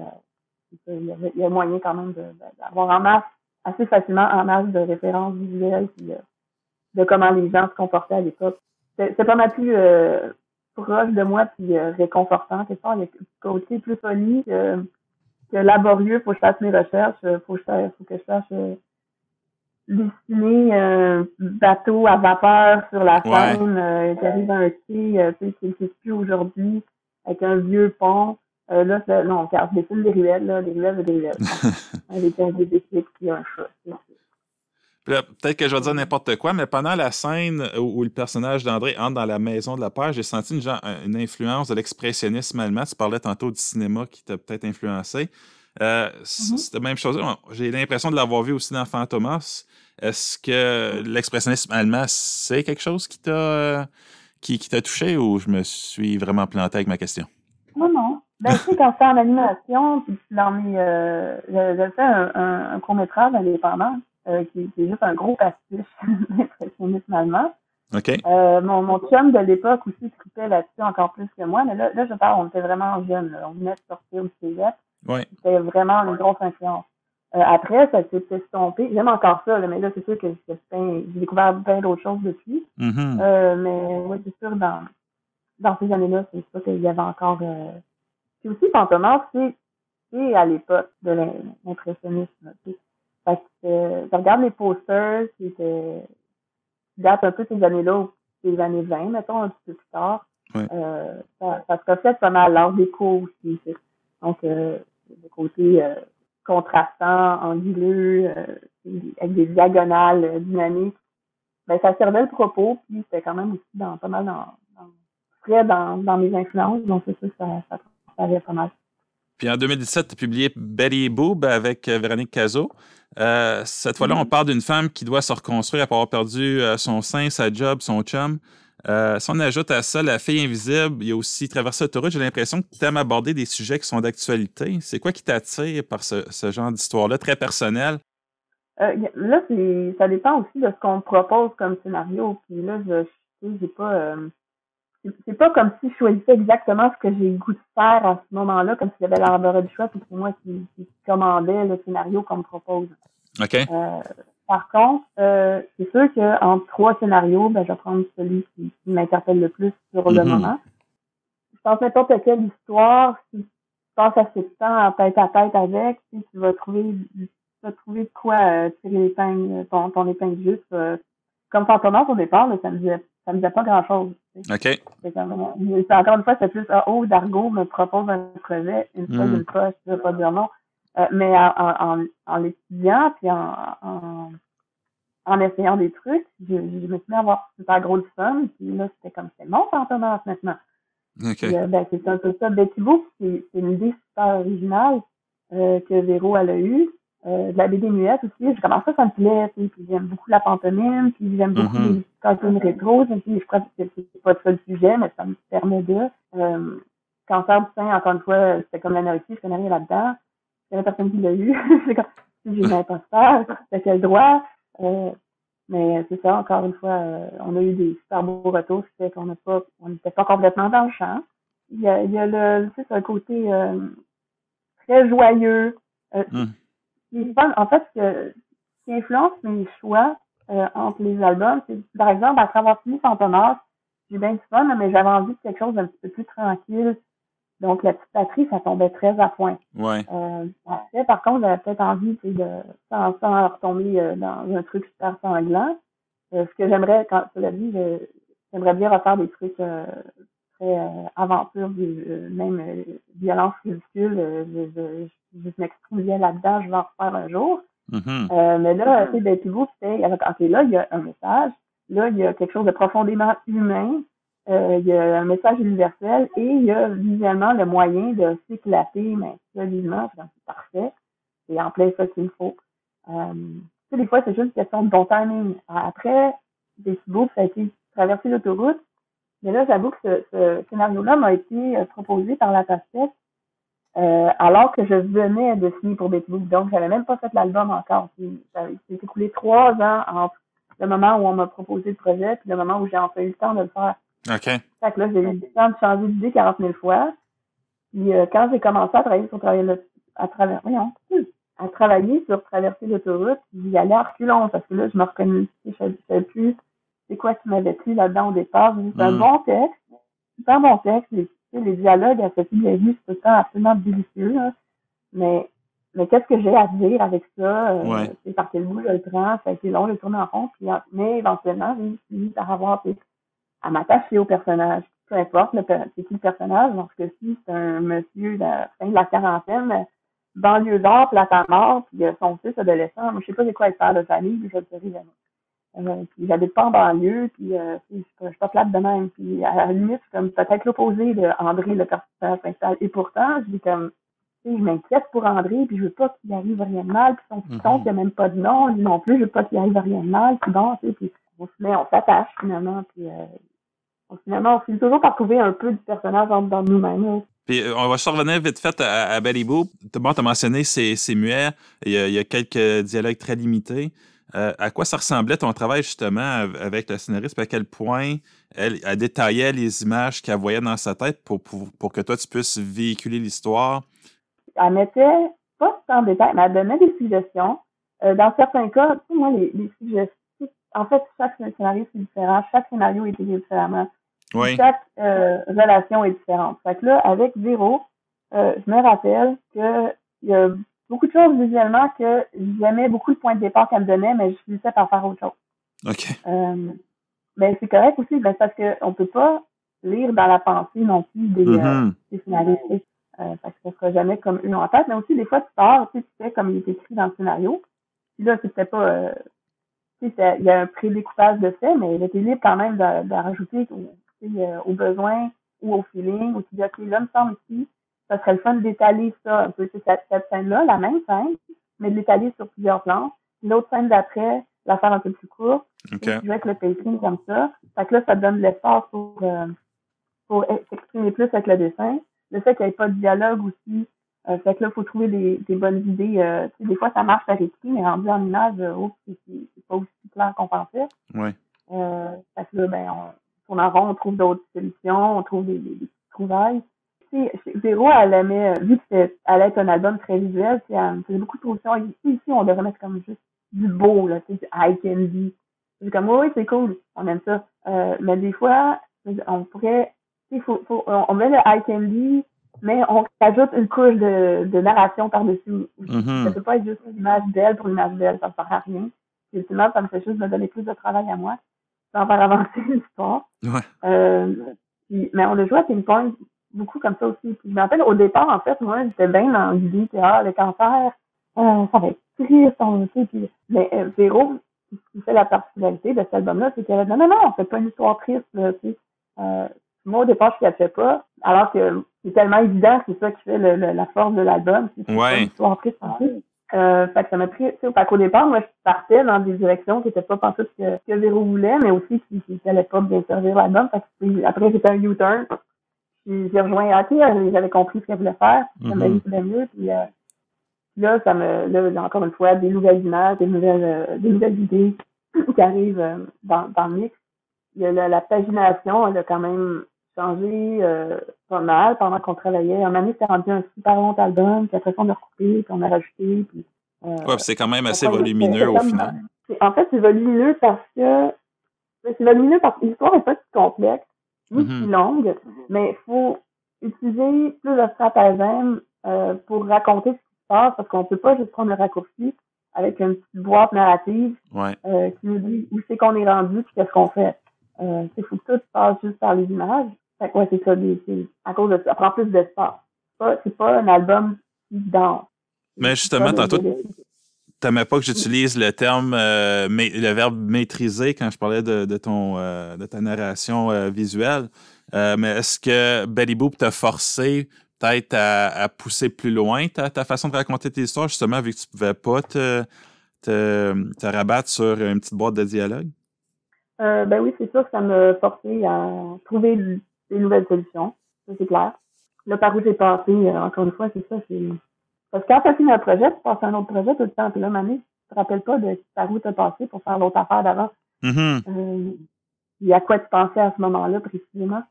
[SPEAKER 2] euh, il y, avait- il y a moyen quand même d'avoir en masse, assez facilement en masse de références visuelles, puis euh, de comment les gens se comportaient à l'époque. C'est c'est pas mal plus euh, proche de moi, puis euh, réconfortant que ça. Il y a un côté plus poli que, que laborieux. Faut que je fasse mes recherches, euh, faut que je, fasse- faut que je sache dessiner un bateau à vapeur sur la
[SPEAKER 1] Ouais.
[SPEAKER 2] Seine, euh, qui arrive à un quai, euh, tu sais, qui n'existe plus aujourd'hui, avec un vieux pont. Euh, là, c'est- non, car je dessine des ruelles, là, des ruelles, des ruelles. avec un des équipes qui a un chat.
[SPEAKER 1] Peut-être que je vais dire n'importe quoi, mais pendant la scène où, où le personnage d'André entre dans la maison de la peur, j'ai senti une, genre- une influence de l'expressionnisme allemand. Tu parlais tantôt du cinéma qui t'a peut-être influencé. Euh. C'est la même chose. J'ai l'impression de l'avoir vu aussi dans Fantomas. Est-ce que l'expressionnisme allemand, c'est quelque chose qui t'a euh, qui, qui t'a touché ou je me suis vraiment planté avec ma question?
[SPEAKER 2] Non, non. Ben, tu sais, quand c'est en animation, puis tu mets, euh, j'ai j'ai fait un, un, un court-métrage indépendant, euh, qui, qui est juste un gros pastiche d'impressionnisme allemand. Euh, mon, mon chum de l'époque aussi tripait là-dessus encore plus que moi, mais là, là, je parle, on était vraiment jeunes, là. on venait de sortir du cégep,
[SPEAKER 1] Oui.
[SPEAKER 2] c'était vraiment une grosse influence. Euh, après, ça s'est estompé. J'aime encore ça, là, mais là, c'est sûr que j'ai découvert plein d'autres choses depuis.
[SPEAKER 1] Mhm.
[SPEAKER 2] Euh, mais oui, c'est sûr, dans, dans ces années-là, c'est sûr qu'il y avait encore. Puis aussi, Fantomas, c'est c'est à l'époque de l'im- l'impressionnisme. Fait que euh, je regarde les posters qui qui datent un peu ces années-là, ou ces années 20, mettons, un petit peu plus tard.
[SPEAKER 1] Ouais.
[SPEAKER 2] Euh, ça, ça se reflète pas mal l'art déco aussi. tu sais. Donc, euh, le côté euh, contrastant, anguleux, euh, avec des diagonales dynamiques ben, ça servait le propos, puis c'était quand même aussi dans, pas mal dans, dans, dans, dans mes influences, donc c'est sûr que ça, ça pas mal.
[SPEAKER 1] Puis en 2017, tu as publié Betty Boob avec euh, Véronique Cazot. Euh, cette fois-là, on parle d'une femme qui doit se reconstruire après avoir perdu euh, son sein, sa job, son chum. Euh, si on ajoute à ça La fille invisible, il y a aussi Traverser l'autoroute, j'ai l'impression que tu aimes aborder des sujets qui sont d'actualité. C'est quoi qui t'attire par ce, ce genre d'histoire-là, très personnel?
[SPEAKER 2] Euh, y- là, ça dépend aussi de ce qu'on me propose comme scénario. Puis là, je, j'ai pas, euh, c'est, pas comme si je choisissais exactement ce que j'ai le goût de faire à ce moment-là, comme s'il y avait l'embarras du choix, puis c'est moi qui, qui commandais le scénario qu'on me propose.
[SPEAKER 1] OK?
[SPEAKER 2] Euh, par contre, euh, c'est sûr qu'entre trois scénarios, ben, je vais prendre celui qui, qui m'interpelle le plus sur le
[SPEAKER 1] Mhm.
[SPEAKER 2] moment. Je pense n'importe quelle histoire, si tu passes assez de temps en tête à tête avec, sais, tu vas trouver tu vas trouver de quoi euh, tirer l'épingle, ton, ton épingle juste. euh, comme Fantomas au départ, là, ça me disait ça me disait pas grand chose.
[SPEAKER 1] OK?
[SPEAKER 2] Comme, c'est encore une fois, c'est plus ah, oh, Dargo me propose un projet, une fois
[SPEAKER 1] Mm.
[SPEAKER 2] d'une poche, je veux pas dire non. Euh, mais en, en, l'étudiant, puis en, en, en essayant des trucs, je, je me suis mis à avoir super gros de fun, puis là, c'était comme c'est mon Fantomas maintenant.
[SPEAKER 1] OK.
[SPEAKER 2] Puis, euh, ben, c'est un peu ça. Betty Boop, c'est c'est une idée super originale euh, que Véro elle a eue. Euh, de la BD muette aussi. J'ai commencé ça, ça me plaît, puis j'aime beaucoup la pantomime, puis j'aime beaucoup
[SPEAKER 1] Mhm.
[SPEAKER 2] les cartoons rétro. Puis je crois que c'est pas ça le sujet, mais ça me permet de. Euh, cancer du sein, encore une fois, c'était comme l'anorexie, je connais rien là-dedans. Il y a personne qui l'a eu. c'est comme, si j'ai une imposteur, c'est quel droit? Euh, mais c'est ça, encore une fois, euh, on a eu des super beaux retours, ce qui fait qu'on n'a pas, on n'était pas complètement dans le champ. Il y a, il y a le, tu sais, c'est un côté euh, très joyeux.
[SPEAKER 1] Mm.
[SPEAKER 2] En fait, ce, qui influence mes choix euh, entre les albums, c'est par exemple, après avoir fini Fantomas, j'ai bien du fun, mais j'avais envie de quelque chose d'un petit peu plus tranquille. Donc, la petite patrie, ça tombait très à point.
[SPEAKER 1] Ouais.
[SPEAKER 2] Euh, après, par contre, j'avais peut-être envie tu de, sans, sans retomber euh, dans un truc super sanglant. Ce que j'aimerais, quand cela dit, je- j'aimerais bien refaire des trucs très euh, aventure, euh, même euh, violence ridicule. euh, je, je, je, là-dedans, je vais en refaire un jour.
[SPEAKER 1] Mhm.
[SPEAKER 2] Euh, mais là, tu sais, ben, Thibaut, c'était, ok, là, il y a un message. Là, il y a quelque chose de profondément humain. Euh, il y a un message universel et il y a visuellement le moyen de s'éclater, mais solidement, c'est parfait. C'est en plein ça qu'il me faut. Euh, tu sais, des fois, c'est juste une question de bon timing. Après, des Thibaut, ça a été traverser l'autoroute. Mais là, j'avoue que ce, ce scénario-là m'a été euh, proposé par la Pastèque euh, alors que je venais de signer pour Betty Boop. Donc, j'avais même pas fait l'album encore. Puis, s'est écoulé trois ans entre le moment où on m'a proposé le projet puis le moment où j'ai enfin eu le temps de le faire.
[SPEAKER 1] OK.
[SPEAKER 2] Fait que là, j'ai eu le temps de changer d'idée 40 000 fois. Puis euh, quand j'ai commencé à travailler sur travailler le- à travers, voyons, à travailler sur traverser l'autoroute, j'y allais à reculons parce que là, je me reconnais, je ne savais plus c'est quoi qui m'avait plu là-dedans au départ? C'est un
[SPEAKER 1] Mm.
[SPEAKER 2] bon texte, super bon texte. Les, dialogues à Sophie Lévy, c'est tout le temps absolument délicieux. Mais, mais qu'est-ce que j'ai à dire avec ça? Euh,
[SPEAKER 1] Ouais.
[SPEAKER 2] C'est par quel bout je le prends? Ça a été long, j'ai tourné en rond. Puis, mais éventuellement, j'ai fini par avoir à m'attacher au personnage. Peu importe le c'est qui le personnage? Dans ce cas-ci, c'est un monsieur de la fin de la quarantaine, banlieue d'or, plate à mort, puis euh, son fils adolescent. Moi, je sais pas c'est quoi être père de famille, je le saurais jamais. Euh, puis j'habite pas en banlieue, puis euh, je suis pas- plate de même. Puis à la limite, c'est comme peut-être l'opposé de André, le personnage principal. Et pourtant, je dis comme, je m'inquiète pour André, puis je veux pas qu'il arrive rien de mal. Puis son petit
[SPEAKER 1] Mhm.
[SPEAKER 2] mm qui a même pas de nom, lui non plus, je veux pas qu'il arrive rien de mal. Puis bon, tu sais, puis on se met, on s'attache finalement, puis euh, on- finalement, on finit toujours par trouver un peu du personnage de nous-mêmes.
[SPEAKER 1] Puis euh, on va se revenir vite fait à, à. T'as- Bon, tu as mentionné c'est c'est muet, il y, a, il y a quelques dialogues très limités. Euh, à quoi ça ressemblait ton travail justement av- avec la scénariste? Puis à quel point elle, elle détaillait les images qu'elle voyait dans sa tête pour, pour, pour que toi tu puisses véhiculer l'histoire?
[SPEAKER 2] elle mettait pas tant de détails, mais elle donnait des suggestions. Euh, dans certains cas, tu sais, moi, les, les suggestions, en fait, chaque scénario, c'est différent. Chaque scénario est écrit différemment.
[SPEAKER 1] Oui.
[SPEAKER 2] Chaque euh, relation est différente. Fait que là, avec Véro, je me rappelle que il y a beaucoup de choses visuellement que j'aimais beaucoup le point de départ qu'elle me donnait, mais je finissais par faire autre chose.
[SPEAKER 1] OK.
[SPEAKER 2] Euh, mais c'est correct aussi, ben, parce qu'on peut pas lire dans la pensée non plus des, euh,
[SPEAKER 1] Mhm.
[SPEAKER 2] des scénaristes. Euh, fait que ça sera jamais comme eux en tête. Mais aussi, des fois, tu pars, tu sais, tu fais comme il est écrit dans le scénario. Puis là, c'était pas... Euh, tu sais, il y a un pré-découpage de fait, mais il était libre quand même de, de rajouter au, tu sais, euh, aux besoins ou au feeling, ou tu dis, OK, là, me semble ici, ça serait le fun d'étaler ça un peu. Cette, cette scène-là, la même scène, mais de l'étaler sur plusieurs plans. L'autre scène d'après, la faire un peu plus courte.
[SPEAKER 1] OK.
[SPEAKER 2] Tu joues avec le pacing comme ça. Fait que là, ça donne de l'espace pour, euh, pour e- s'exprimer plus avec le dessin. Le fait qu'il n'y ait pas de dialogue aussi, euh, fait que là, il faut trouver des, des bonnes idées. Euh, tu sais, des fois, ça marche par écrit, mais rendu en image, euh, oh, c'est pas aussi clair qu'on pensait.
[SPEAKER 1] Oui.
[SPEAKER 2] Euh, fait que là, ben, on tourne en rond, on trouve d'autres solutions, on trouve des, des, des petites trouvailles. Véro, elle aimait, euh, vu que elle être un album très visuel, elle faisait beaucoup de propositions. Ici, on devrait mettre comme juste du beau, là, tu sais, du high candy. J'ai comme, oui, c'est cool, on aime ça. Euh, mais des fois, on pourrait, tu sais, faut, faut, on met le high candy, mais on ajoute une couche de, de narration par-dessus.
[SPEAKER 1] Mhm.
[SPEAKER 2] Ça peut pas être juste une image d'elle pour une image d'elle, ça ne sert à rien. Ultimement, ça me fait juste me donner plus de travail à moi, sans faire avancer l'histoire.
[SPEAKER 1] Ouais.
[SPEAKER 2] Euh, mais on a joué à ping-pong beaucoup comme ça aussi. Puis, je me rappelle, au départ, en fait, moi, j'étais bien dans l'idée que ah, le cancer, euh, ça va être triste, on sait. Puis, mais euh, Véro, ce qui fait la particularité de cet album-là, c'est qu'elle a dit non, non, non, c'est pas une histoire triste. Là, tu sais. euh, moi, au départ, je ne captais pas, alors que c'est tellement évident que c'est ça qui fait le, le- la force de l'album. C'est
[SPEAKER 1] Ouais.
[SPEAKER 2] une histoire triste en. Euh, fait que ça m'a pris, tu sais, au départ, moi, je partais dans des directions qui n'étaient pas pensées ce que, que Véro voulait, mais aussi qui n'allaient pas bien servir l'album. Fait que, après, j'ai fait un U-turn. Puis j'ai rejoint AK, j'avais compris ce qu'elle voulait faire. Ça m'a dit mieux. Puis euh, là, ça me, là, encore une fois, des nouvelles images, des nouvelles, euh, des nouvelles idées qui arrivent euh, dans, dans le mix. Il y a la, la pagination, elle a quand même changé euh, pas mal pendant qu'on travaillait. Un année, c'était rendu un super long album, puis après on a recoupé, puis on a rajouté. Puis,
[SPEAKER 1] euh, ouais, c'est quand même assez volumineux au final.
[SPEAKER 2] En fait, c'est volumineux parce que c'est volumineux parce que l'histoire est pas si complexe, ni mm-hmm. longue, mais il faut utiliser plus de stratagèmes euh, pour raconter ce qui se passe, parce qu'on peut pas juste prendre le raccourci avec une petite boîte narrative euh, qui nous dit où c'est qu'on est rendu puis qu'est-ce qu'on fait. Euh, il faut que tout passe juste par les images. Fait que, ouais, c'est ça, c'est à cause de ça. Ça prend plus d'espace. C'est pas, un album qui danse.
[SPEAKER 1] Mais justement, tantôt, t'aimais pas que j'utilise le terme, euh, le verbe maîtriser quand je parlais de, de ton, euh, de ta narration euh, visuelle. mais est-ce que Betty Boop t'a forcé peut-être à, pousser plus loin ta, ta, façon de raconter tes histoires, justement, vu que tu pouvais pas te, te, te rabattre sur une petite boîte de dialogue?
[SPEAKER 2] ben oui, c'est sûr que ça m'a forcé à trouver des nouvelles solutions. Ça, c'est clair. Là, par où j'ai passé, encore une fois, c'est ça. Parce que quand tu as fini un projet, tu passes à un autre projet tout le temps. Puis là, Mané, tu te rappelles pas de par où tu as passé pour faire l'autre affaire d'avant.
[SPEAKER 1] Mm-hmm.
[SPEAKER 2] euh, à quoi tu pensais à ce moment-là précisément?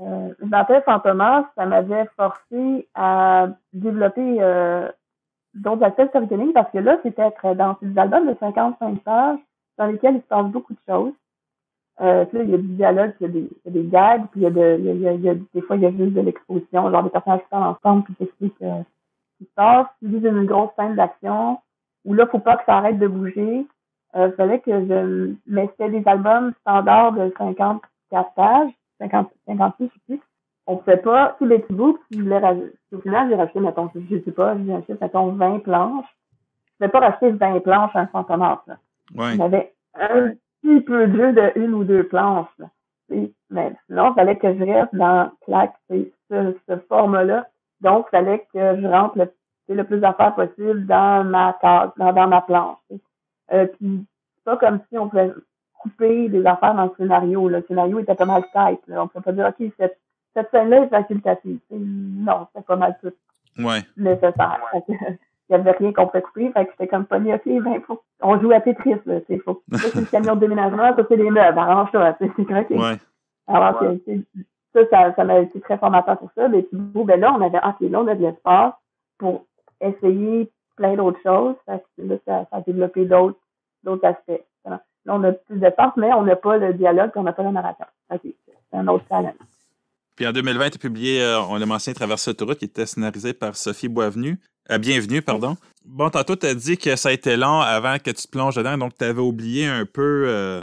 [SPEAKER 2] Euh, je m'appelle Fantomas, ça m'avait forcé à développer euh, d'autres aspects de storytelling parce que là, c'était très dense. des albums de 55 pages dans lesquels il se passe beaucoup de choses. Euh, il y a du dialogue, il y a des, il y a des gags, puis il y a, de, il y a, il y a, des fois, il y a juste de l'exposition, genre des personnages qui parlent ensemble, puis qui expliquent euh, qui se passe. Puis une grosse scène d'action, où là, faut pas que ça arrête de bouger. Euh, il fallait que je mettais des albums standards de 54 pages, 50, 56, je sais plus. On ne fait pas tous les petits bouts, je voulais rajouter. Au final, j'ai racheté, mettons, je sais pas, j'ai racheté, mettons, 20 planches. Je ne vais pas racheter 20 planches à un centenaire, là.
[SPEAKER 1] Ouais.
[SPEAKER 2] Avait un petit peu de jeu de une ou deux planches. Là. Mais sinon, il fallait que je reste dans claque, ce, ce format-là. Donc, il fallait que je rentre le, le plus d'affaires possible dans ma case, dans, dans ma planche. Euh, puis c'est pas comme si on pouvait couper des affaires dans le scénario. Le scénario était pas mal tight. Là. On peut pas dire OK, cette, cette scène-là est facultative. Non, c'est pas mal tout
[SPEAKER 1] ouais.
[SPEAKER 2] nécessaire il n'y avait rien qu'on pouvait couper. Fait que j'étais comme pas OK, ben, faut, on joue à Tetris, là, tu faut. Ça, c'est le camion de déménagement, ça, c'est les meubles, arrange ça, c'est correct.
[SPEAKER 1] Ouais.
[SPEAKER 2] Alors, ouais. Ça, ça, ça m'a été très formateur pour ça. Mais puis, ben là, on avait, OK, là, on a de l'espace pour essayer plein d'autres choses. Fait que là, ça, ça a développé d'autres, d'autres aspects. Là, on a plus d'espace, mais on n'a pas le dialogue, on n'a pas la narration. OK, c'est un autre challenge.
[SPEAKER 1] Puis en 2020, tu as publié, euh, on l'a mentionné, Traverser l'autoroute, qui était scénarisé par Sophie Boisvenu. Euh, bienvenue, pardon. Bon, tantôt, tu as dit que ça a été long avant que tu te plonges dedans, donc tu avais oublié un peu euh,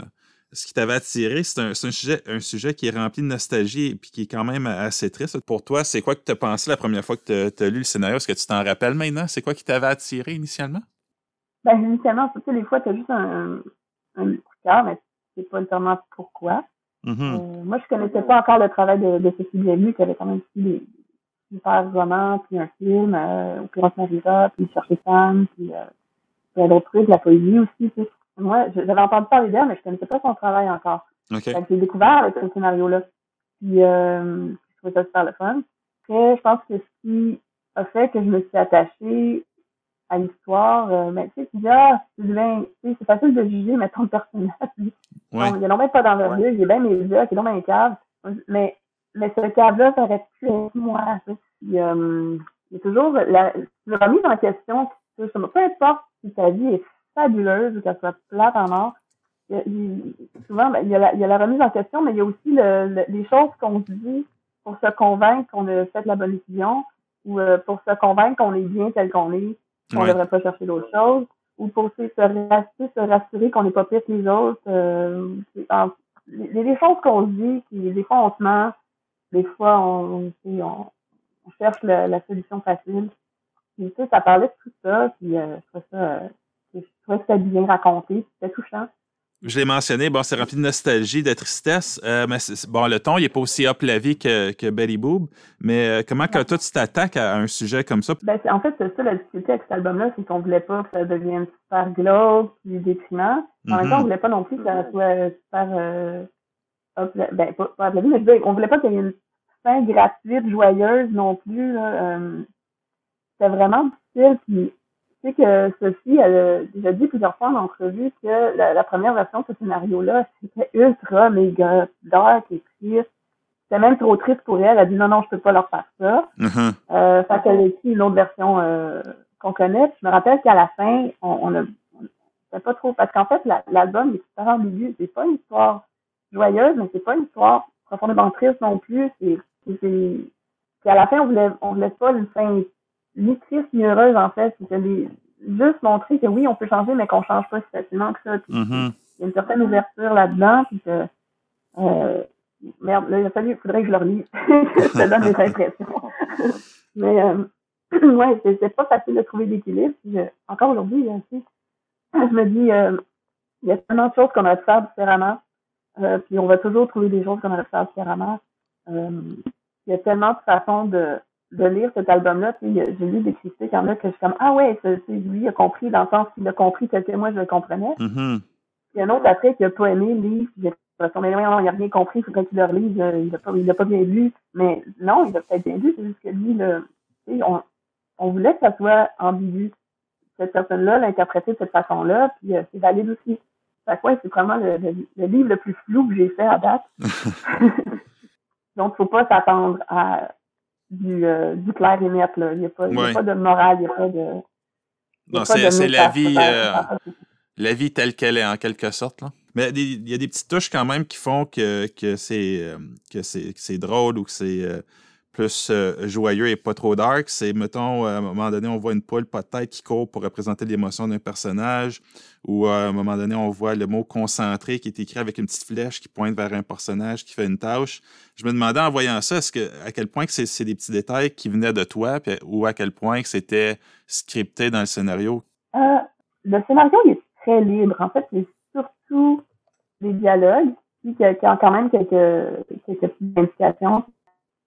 [SPEAKER 1] ce qui t'avait attiré. C'est un, sujet, un sujet qui est rempli de nostalgie et puis qui est quand même assez triste. Pour toi, c'est quoi que tu as pensé la première fois que tu as, lu le scénario? Est-ce que tu t'en rappelles maintenant? C'est quoi qui t'avait attiré initialement?
[SPEAKER 2] Ben, initialement, tu sais, des fois, tu as juste un, un coup de cœur, mais tu sais pas nécessairement pourquoi.
[SPEAKER 1] Mm-hmm.
[SPEAKER 2] Euh, moi, je connaissais pas encore le travail de, de Bienvenue, qui avait quand même fait des, super roman, puis un film, euh, au Pyrrhus Marisa, puis Chercher femme, puis euh, a d'autres trucs, la poésie aussi. Tu sais. Moi, j'avais entendu parler d'elle, mais je connaissais pas son travail encore.
[SPEAKER 1] Okay.
[SPEAKER 2] J'ai découvert avec ce scénario-là. Puis euh, je trouvais ça super le fun. Après, je pense que ce qui a fait que je me suis attachée à l'histoire, euh, mais tu sais, tu dis, ah, c'est facile de juger, mais ton personnage,
[SPEAKER 1] ouais.
[SPEAKER 2] il a non même pas d'envergure, il est bien mes yeux, il est non même cave. Mais mais ce câble-là, ça aurait pu être moi. il y a toujours la, la remise en question peu importe si ta vie est fabuleuse ou qu'elle soit plate en or, souvent, ben, il, y a la, il y a la remise en question, mais il y a aussi le, les choses qu'on se dit pour se convaincre qu'on a fait la bonne décision ou euh, pour se convaincre qu'on est bien tel qu'on est, qu'on ne devrait pas chercher d'autres choses, ou pour se, rassurer, se rassurer qu'on n'est pas pire que les autres. Euh, les, les, choses qu'on se dit, qui des fois on se ment, des fois, on, on, on cherche la solution facile. Puis, tu sais, ça parlait de tout ça, puis euh, je ça, euh, je trouvais que c'était bien raconté, c'était touchant.
[SPEAKER 1] je l'ai mentionné, bon, c'est rempli de nostalgie, de tristesse, euh, mais bon, le ton, il n'est pas aussi up la vie que, que Betty Boob, mais euh, comment que toi, tu t'attaques à un sujet comme ça?
[SPEAKER 2] Ben, en fait, c'est ça la difficulté avec cet album-là, c'est qu'on voulait pas que ça devienne super glauque, puis déprimant. En même temps, on mm-hmm. voulait pas non plus que ça soit super euh, up, ben, pas, pas la vie, mais on voulait pas qu'il y ait une fin gratuite, joyeuse non plus. Là, c'était vraiment difficile, puis sais que Sophie, elle a déjà dit plusieurs fois en entrevue que la, première version de ce scénario-là, c'était ultra méga dark et triste. C'était même trop triste pour elle. Elle a dit non, non, je peux pas leur faire ça. Euh, fait qu'elle a écrit une autre version euh, qu'on connaît. je me rappelle qu'à la fin, on, on a pas trop parce qu'en fait l'album est super ambigu. C'est pas une histoire joyeuse, mais c'est pas une histoire profondément triste non plus. C'est c'est à la fin on voulait on voulait pas une fin ni triste ni heureuse, en fait. C'est juste montrer que oui, on peut changer, mais qu'on change pas si facilement que ça.
[SPEAKER 1] Mm-hmm.
[SPEAKER 2] Il y a une certaine ouverture là-dedans, puis que euh, merde, là, il a fallu, faudrait que je le relise. ça donne des impressions. mais euh, ouais, c'est pas facile de trouver l'équilibre. Encore aujourd'hui, aussi, je me dis euh, il y a tellement de choses qu'on aurait pu faire différemment. Euh, puis on va toujours trouver des choses qu'on aurait pu faire différemment. Euh, il y a tellement de façons de de lire cet album-là, j'ai lu des critiques, en a que je suis comme Ah ouais, c'est, lui il a compris dans le sens qu'il a compris tel que moi je le comprenais. Il y a un autre après qui n'a pas aimé le livre, j'ai l'impression, mais non, il n'a rien compris, il faudrait qu'il le relise, il n'a pas, il pas bien lu. Mais non, il a peut-être bien lu, c'est juste que lui, le, on, on voulait que ça soit ambigu. Cette personne-là l'a interprété de cette façon-là, puis euh, c'est valide aussi. Fait quoi, c'est vraiment le, le, livre le plus flou que j'ai fait à date. Donc, faut pas s'attendre à du, euh, du clair et net. Là. Il n'y a, pas, a pas de morale, il n'y a pas de.
[SPEAKER 1] Non, c'est la vie, euh, la vie telle qu'elle est, en quelque sorte. Là. Mais il y a des petites touches quand même qui font que, que c'est euh, drôle ou que c'est plus euh, joyeux et pas trop dark. C'est, mettons, à un moment donné, on voit une poule pas de tête qui court pour représenter l'émotion d'un personnage, ou à un moment donné, on voit le mot concentré qui est écrit avec une petite flèche qui pointe vers un personnage qui fait une tâche. Je me demandais en voyant ça, est-ce que, à quel point que c'est, des petits détails qui venaient de toi, ou à quel point que c'était scripté dans le scénario?
[SPEAKER 2] Euh, le scénario, il est très libre. En fait, c'est surtout des dialogues, qui, qui ont quand même quelques, quelques petites indications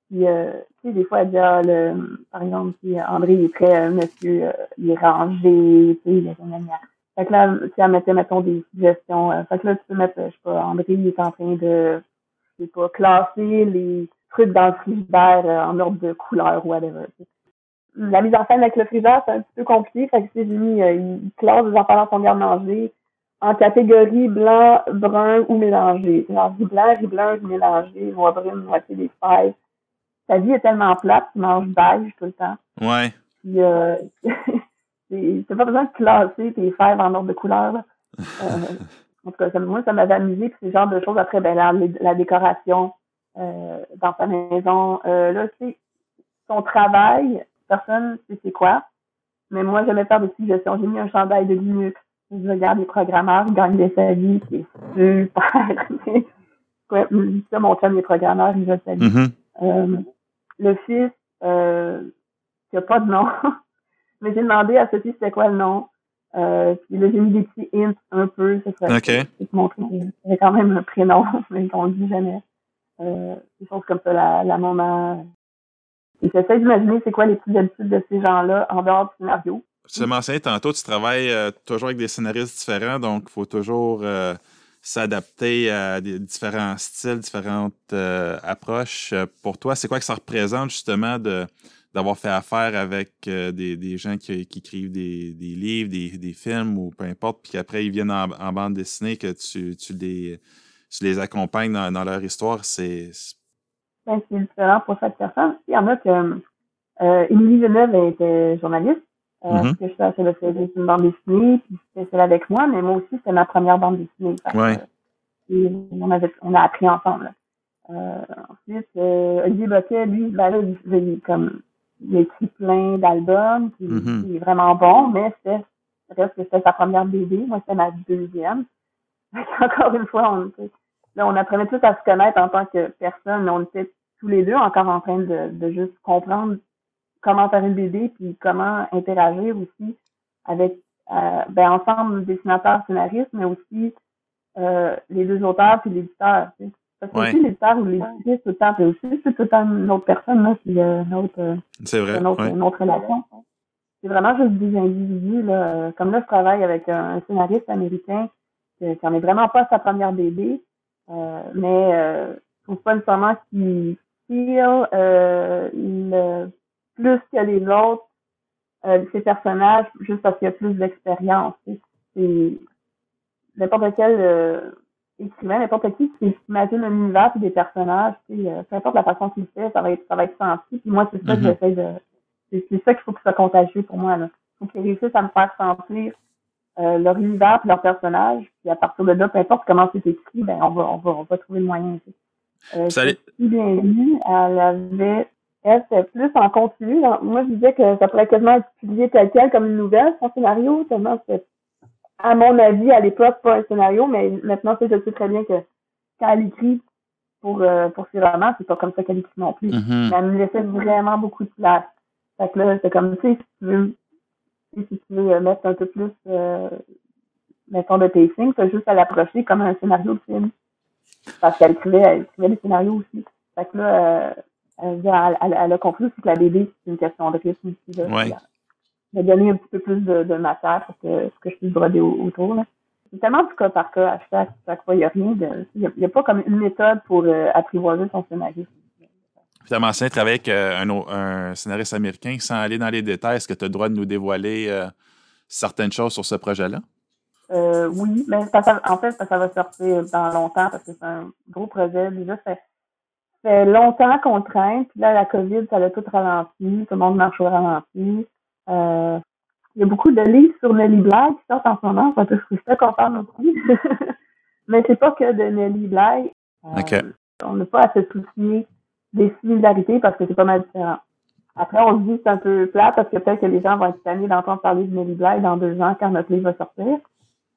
[SPEAKER 2] puis, euh, tu sais, des fois, elle dit, ah, le, par exemple, si André il est très, euh, monsieur, euh, il est rangé, tu sais, il est Fait que là, tu elle mettait, mettons, des suggestions. Euh, fait que là, tu peux mettre, je sais pas, André, il est en train de, je sais pas, classer les trucs dans le frigidaire en ordre de couleur ou whatever. La mise en scène avec le frigidaire, c'est un petit peu compliqué. Fait que, tu sais, j'ai mis, il classe les enfants dans son garde-manger en catégorie blanc, brun ou mélangé. Genre, riz blanc, riz blanc, mélangé, noix brune, moitié des fèves ta vie est tellement plate, tu manges beige tout le temps.
[SPEAKER 1] Ouais.
[SPEAKER 2] Puis, euh, t'as pas besoin de classer tes fèves en ordre de couleur. Euh, en tout cas, ça, moi, ça m'avait amusé. Puis, ce genre de choses. Après, ben, la, la décoration euh, dans ta maison. Euh, là, tu sais, ton travail, personne sait c'est quoi. Mais moi, j'aimais faire des suggestions. J'ai mis un chandail de Linux. Je regarde les programmeurs, ils gagnent des salis, c'est super. ouais, ça, mon chum, les programmeurs, il veut sa vie le fils euh, qui a pas de nom. Mais j'ai demandé à Sophie c'était quoi le nom. Euh, puis là, j'ai mis des petits hints un peu. Ça.
[SPEAKER 1] OK.
[SPEAKER 2] te montrer qu'il quand même un prénom, mais qu'on le dit jamais. Euh, des choses comme ça, la, la maman. Et j'essaie d'imaginer c'est quoi les petites habitudes de ces gens-là en dehors du scénario.
[SPEAKER 1] Tu l'as mentionné tantôt, tu travailles euh, toujours avec des scénaristes différents, donc il faut toujours s'adapter à des différents styles, différentes euh, approches. Euh, pour toi, c'est quoi que ça représente justement de d'avoir fait affaire avec euh, des, des, gens qui, qui écrivent des, des livres, des, des, films ou peu importe, puis qu'après ils viennent en, bande dessinée, que tu, tu, les, tu les accompagnes dans, dans leur histoire, c'est...
[SPEAKER 2] Ben, c'est différent pour chaque personne. Il y en a que... Euh, Émilie Veneuve était journaliste, euh, mm-hmm. que je fais c'est une bande dessinée, puis c'était celle avec moi, mais moi aussi, c'était ma première bande dessinée.
[SPEAKER 1] Ouais.
[SPEAKER 2] on, avait, on a appris ensemble. Euh, ensuite, euh, Olivier Boquet, lui, ben là, il, comme, il a écrit plein d'albums, puis mm-hmm. il est vraiment bon, mais c'était, reste que c'était sa première BD, moi c'était ma deuxième. Encore une fois, on, là, on apprenait tous à se connaître en tant que personne, mais on était tous les deux encore en train de, de juste comprendre comment faire une BD, puis comment interagir aussi avec, euh, ben, ensemble, dessinateurs, scénaristes, mais aussi euh, les deux auteurs puis l'éditeur. Parce que aussi l'éditeur ou l'éditrice tout le temps, c'est aussi c'est tout le temps une autre personne, là, puis une autre,
[SPEAKER 1] c'est vrai,
[SPEAKER 2] une autre, une autre relation. C'est vraiment juste des individus. Là. Comme là, je travaille avec un, scénariste américain qui n'en est vraiment pas sa première bébé, euh, mais euh, je trouve pas nécessairement qu'il euh, plus que les autres euh, ces personnages juste parce qu'il y a plus d'expérience. C'est n'importe quel euh, écrivain, n'importe qui qui imagine un univers et des personnages, euh, peu importe la façon qu'il fait, ça va être ça va être senti. Puis moi, c'est ça que mm-hmm. j'essaie de. C'est ça qu'il faut que ça contagieux pour moi. Là. Il faut qu'ils réussissent à me faire sentir euh, leur univers et leur personnage. Puis à partir de là, peu importe comment c'est écrit, ben on va, on va, on va trouver le moyen. Euh,
[SPEAKER 1] Salut.
[SPEAKER 2] bien vu, elle avait elle, c'est plus en continu. Moi, je disais que ça pourrait quasiment être publié tel quel comme une nouvelle, son scénario, tellement c'est, à mon avis, à l'époque, pas un scénario, mais maintenant, je sais très bien que quand elle écrit pour, euh, pour ses romans, c'est pas comme ça qu'elle écrit non plus.
[SPEAKER 1] Mm-hmm.
[SPEAKER 2] Mais elle me laissait vraiment beaucoup de place. Fait que là, c'est comme, tu sais, si tu veux, si tu veux mettre un peu plus, euh, mettons, de pacing, c'est juste à l'approcher comme un scénario de film. Parce qu'elle écrivait, elle écrivait des scénarios aussi. Fait que là, euh, elle, elle, a compris aussi que la BD, c'est une question de rythme aussi.
[SPEAKER 1] Ouais.
[SPEAKER 2] De donner un petit peu plus de, de matière pour que, que je puisse broder autour. Là. C'est tellement du cas par cas à chaque, chaque fois. Il n'y a rien de. Il n'y a, pas comme une méthode pour euh, apprivoiser son scénario.
[SPEAKER 1] Tu as mentionné travailler avec euh, un, un, scénariste américain. Sans aller dans les détails, est-ce que tu as le droit de nous dévoiler euh, certaines choses sur ce projet-là?
[SPEAKER 2] Euh, oui, mais ça, en fait, ça, va sortir dans longtemps parce que c'est un gros projet. Déjà, c'est fait longtemps qu'on traîne. Puis là, la COVID, ça a tout ralenti. Tout le monde marche au ralenti. Euh, il y a beaucoup de livres sur Nelly Bly qui sortent en ce moment. Ça peut frustrer qu'on parle aussi. Mais c'est pas que de Nelly Bly.
[SPEAKER 1] Euh,
[SPEAKER 2] on n'a pas à se soucier des similarités parce que c'est pas mal différent. Après, on se dit que c'est un peu plat parce que peut-être que les gens vont être tannés d'entendre parler de Nelly Bly dans deux ans quand notre livre va sortir.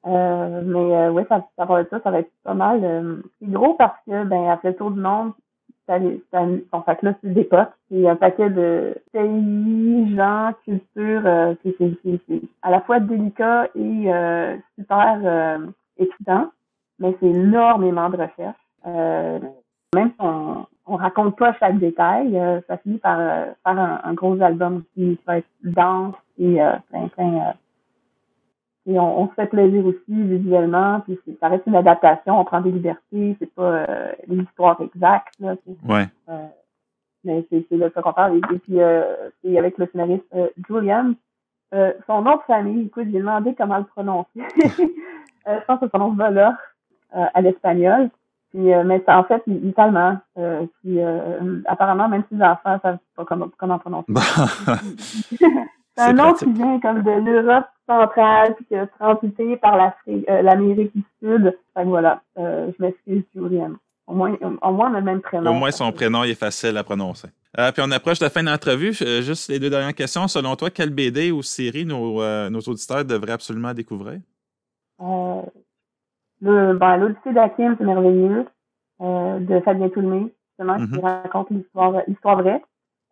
[SPEAKER 2] Euh, mais euh, oui, ça, ça va être ça, ça va être pas mal. Euh, c'est gros parce que ben, après le tour du monde, bon, fait là, c'est postes. C'est un paquet de pays, gens, cultures. Euh, c'est à la fois délicat et euh, super euh, excitant, mais c'est énormément de recherche. Euh, même si on, on raconte pas chaque détail, euh, ça finit par faire un, un, gros album qui va être dense et plein, plein et on, on, se fait plaisir aussi visuellement, puis ça reste une adaptation, on prend des libertés, c'est pas euh, l'histoire exacte. Là,
[SPEAKER 1] ouais.
[SPEAKER 2] Euh, mais c'est là qu'on parle. Et, puis euh, c'est avec le scénariste euh, Julian. Euh, son nom de famille, écoute, j'ai demandé comment le prononcer. je pense que son nom Vola à l'espagnol. Puis, mais c'est en fait il, est allemand. puis apparemment, même si les enfants savent pas comment, comment prononcer. C'est un nom qui vient comme de l'Europe centrale, puis qui a transité par euh, l'Amérique du Sud. Fait voilà, euh, je m'excuse, Julian. Au moins, au moins, on a le même prénom.
[SPEAKER 1] Au moins, son prénom il est facile à prononcer. Euh, puis on approche de la fin de l'entrevue. juste les deux dernières questions. Selon toi, quelle BD ou série nos, nos auditeurs devraient absolument découvrir?
[SPEAKER 2] le, ben, L'Odyssée d'Akim, c'est merveilleux, de Fabien Toulmé, justement, qui mm-hmm. raconte l'histoire vraie.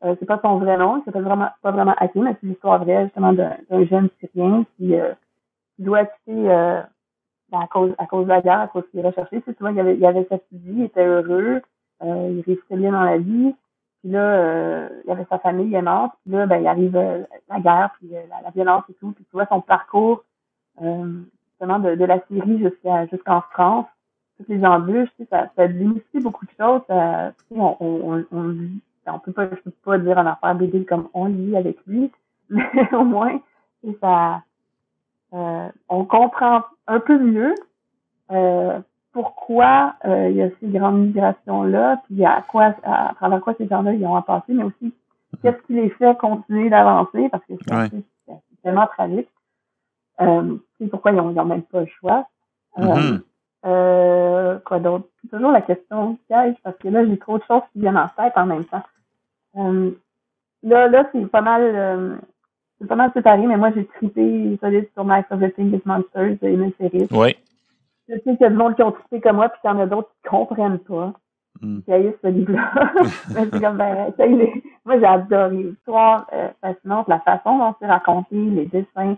[SPEAKER 2] Euh, c'est pas son vrai nom, il s'appelle vraiment pas vraiment Hakim, mais c'est l'histoire vraie justement d'un jeune Syrien qui, euh, doit quitter euh, ben, à cause à cause de la guerre, à cause qu'il recherché. Tu vois, il avait, il avait cette vie, il était heureux, euh, il réussissait bien dans la vie. Puis là, euh, il avait sa famille, il est mort. Puis là, ben, il arrive la guerre, puis la, violence et tout. Puis tu vois son parcours justement de, de la Syrie jusqu'à jusqu'en France, toutes les embûches, tu sais, ça, ça beaucoup de choses. Ça, tu sais, on, on, on, on peut pas, je peux pas dire en affaire BD comme on lit avec lui, mais au moins, ça, euh, on comprend un peu mieux euh, pourquoi euh, il y a ces grandes migrations-là, puis à quoi, à, travers quoi ces gens-là ils ont à passer, mais aussi qu'est-ce qui les fait continuer d'avancer, parce que c'est tellement tragique. Euh, c'est pourquoi ils n'ont même pas le choix.
[SPEAKER 1] Mm-hmm.
[SPEAKER 2] Euh, quoi d'autre? C'est toujours la question piège parce que là, j'ai trop de choses qui viennent en tête en même temps. Euh, là, là, c'est pas mal euh, c'est pas mal séparé, mais moi j'ai trippé solide sur My Everything is Monsters de Emile Ferris.
[SPEAKER 1] Oui.
[SPEAKER 2] Je sais qu'il y a du monde qui ont trippé comme moi, puis qu'il y en a d'autres qui comprennent pas. Mm. Qui haïssent ce livre-là. c'est comme ben, moi j'ai adoré l'histoire euh, fascinante, la façon dont c'est raconté, les dessins.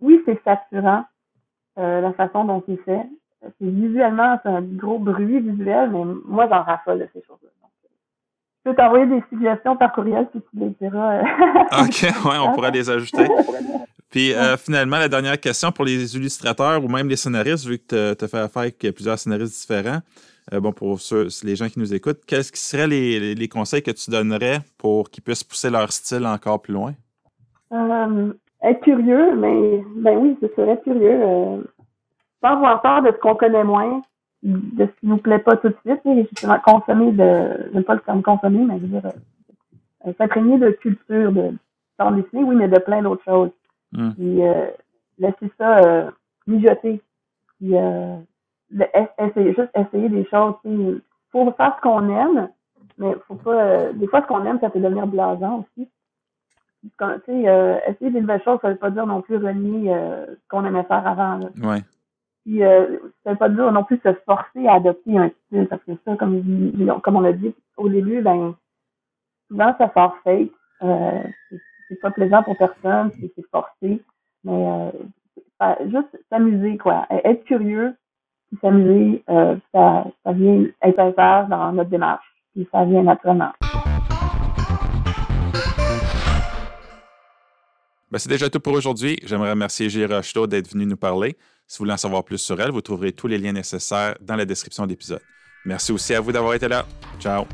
[SPEAKER 2] Oui, c'est saturant, euh, la façon dont c'est fait. Visuellement, c'est un gros bruit visuel, mais moi, j'en raffole de ces choses-là. Je peux t'envoyer des suggestions par courriel si tu les diras.
[SPEAKER 1] OK, ouais, on pourra les ajouter. Puis euh, finalement, la dernière question pour les illustrateurs ou même les scénaristes, vu que tu as fait affaire avec plusieurs scénaristes différents, euh, bon, pour ceux, les gens qui nous écoutent, quels seraient les, les, conseils que tu donnerais pour qu'ils puissent pousser leur style encore plus loin?
[SPEAKER 2] Euh, être curieux, mais ben oui, ce serait curieux. Pas avoir peur de ce qu'on connaît moins, de ce qui nous plaît pas tout de suite. Justement, consommer de, j'aime pas le terme consommer, mais je veux dire, euh, s'imprégner de culture, de sans dessiner, oui, mais de plein d'autres choses. Mm. Puis euh, laisser ça euh, mijoter. Puis euh, essayer, juste essayer des choses. Il faut faire ce qu'on aime, mais faut pas. Euh, des fois, ce qu'on aime, ça peut devenir blasant aussi. Quand, euh, essayer des nouvelles choses, ça veut pas dire non plus renier euh, ce qu'on aimait faire avant. Là.
[SPEAKER 1] Ouais.
[SPEAKER 2] Puis euh, ça veut pas dire non plus se forcer à adopter un style, parce que ça, comme, on l'a dit au début, ben souvent ça sort fake. Euh, c'est pas plaisant pour personne, c'est forcé. Mais euh, juste s'amuser, quoi. Être curieux, puis s'amuser, euh, ça, vient être sincère dans notre démarche. Puis ça vient naturellement.
[SPEAKER 1] Ben, c'est déjà tout pour aujourd'hui. J'aimerais remercier Gilles Rochelot d'être venu nous parler. Si vous voulez en savoir plus sur elle, vous trouverez tous les liens nécessaires dans la description de l'épisode. Merci aussi à vous d'avoir été là. Ciao!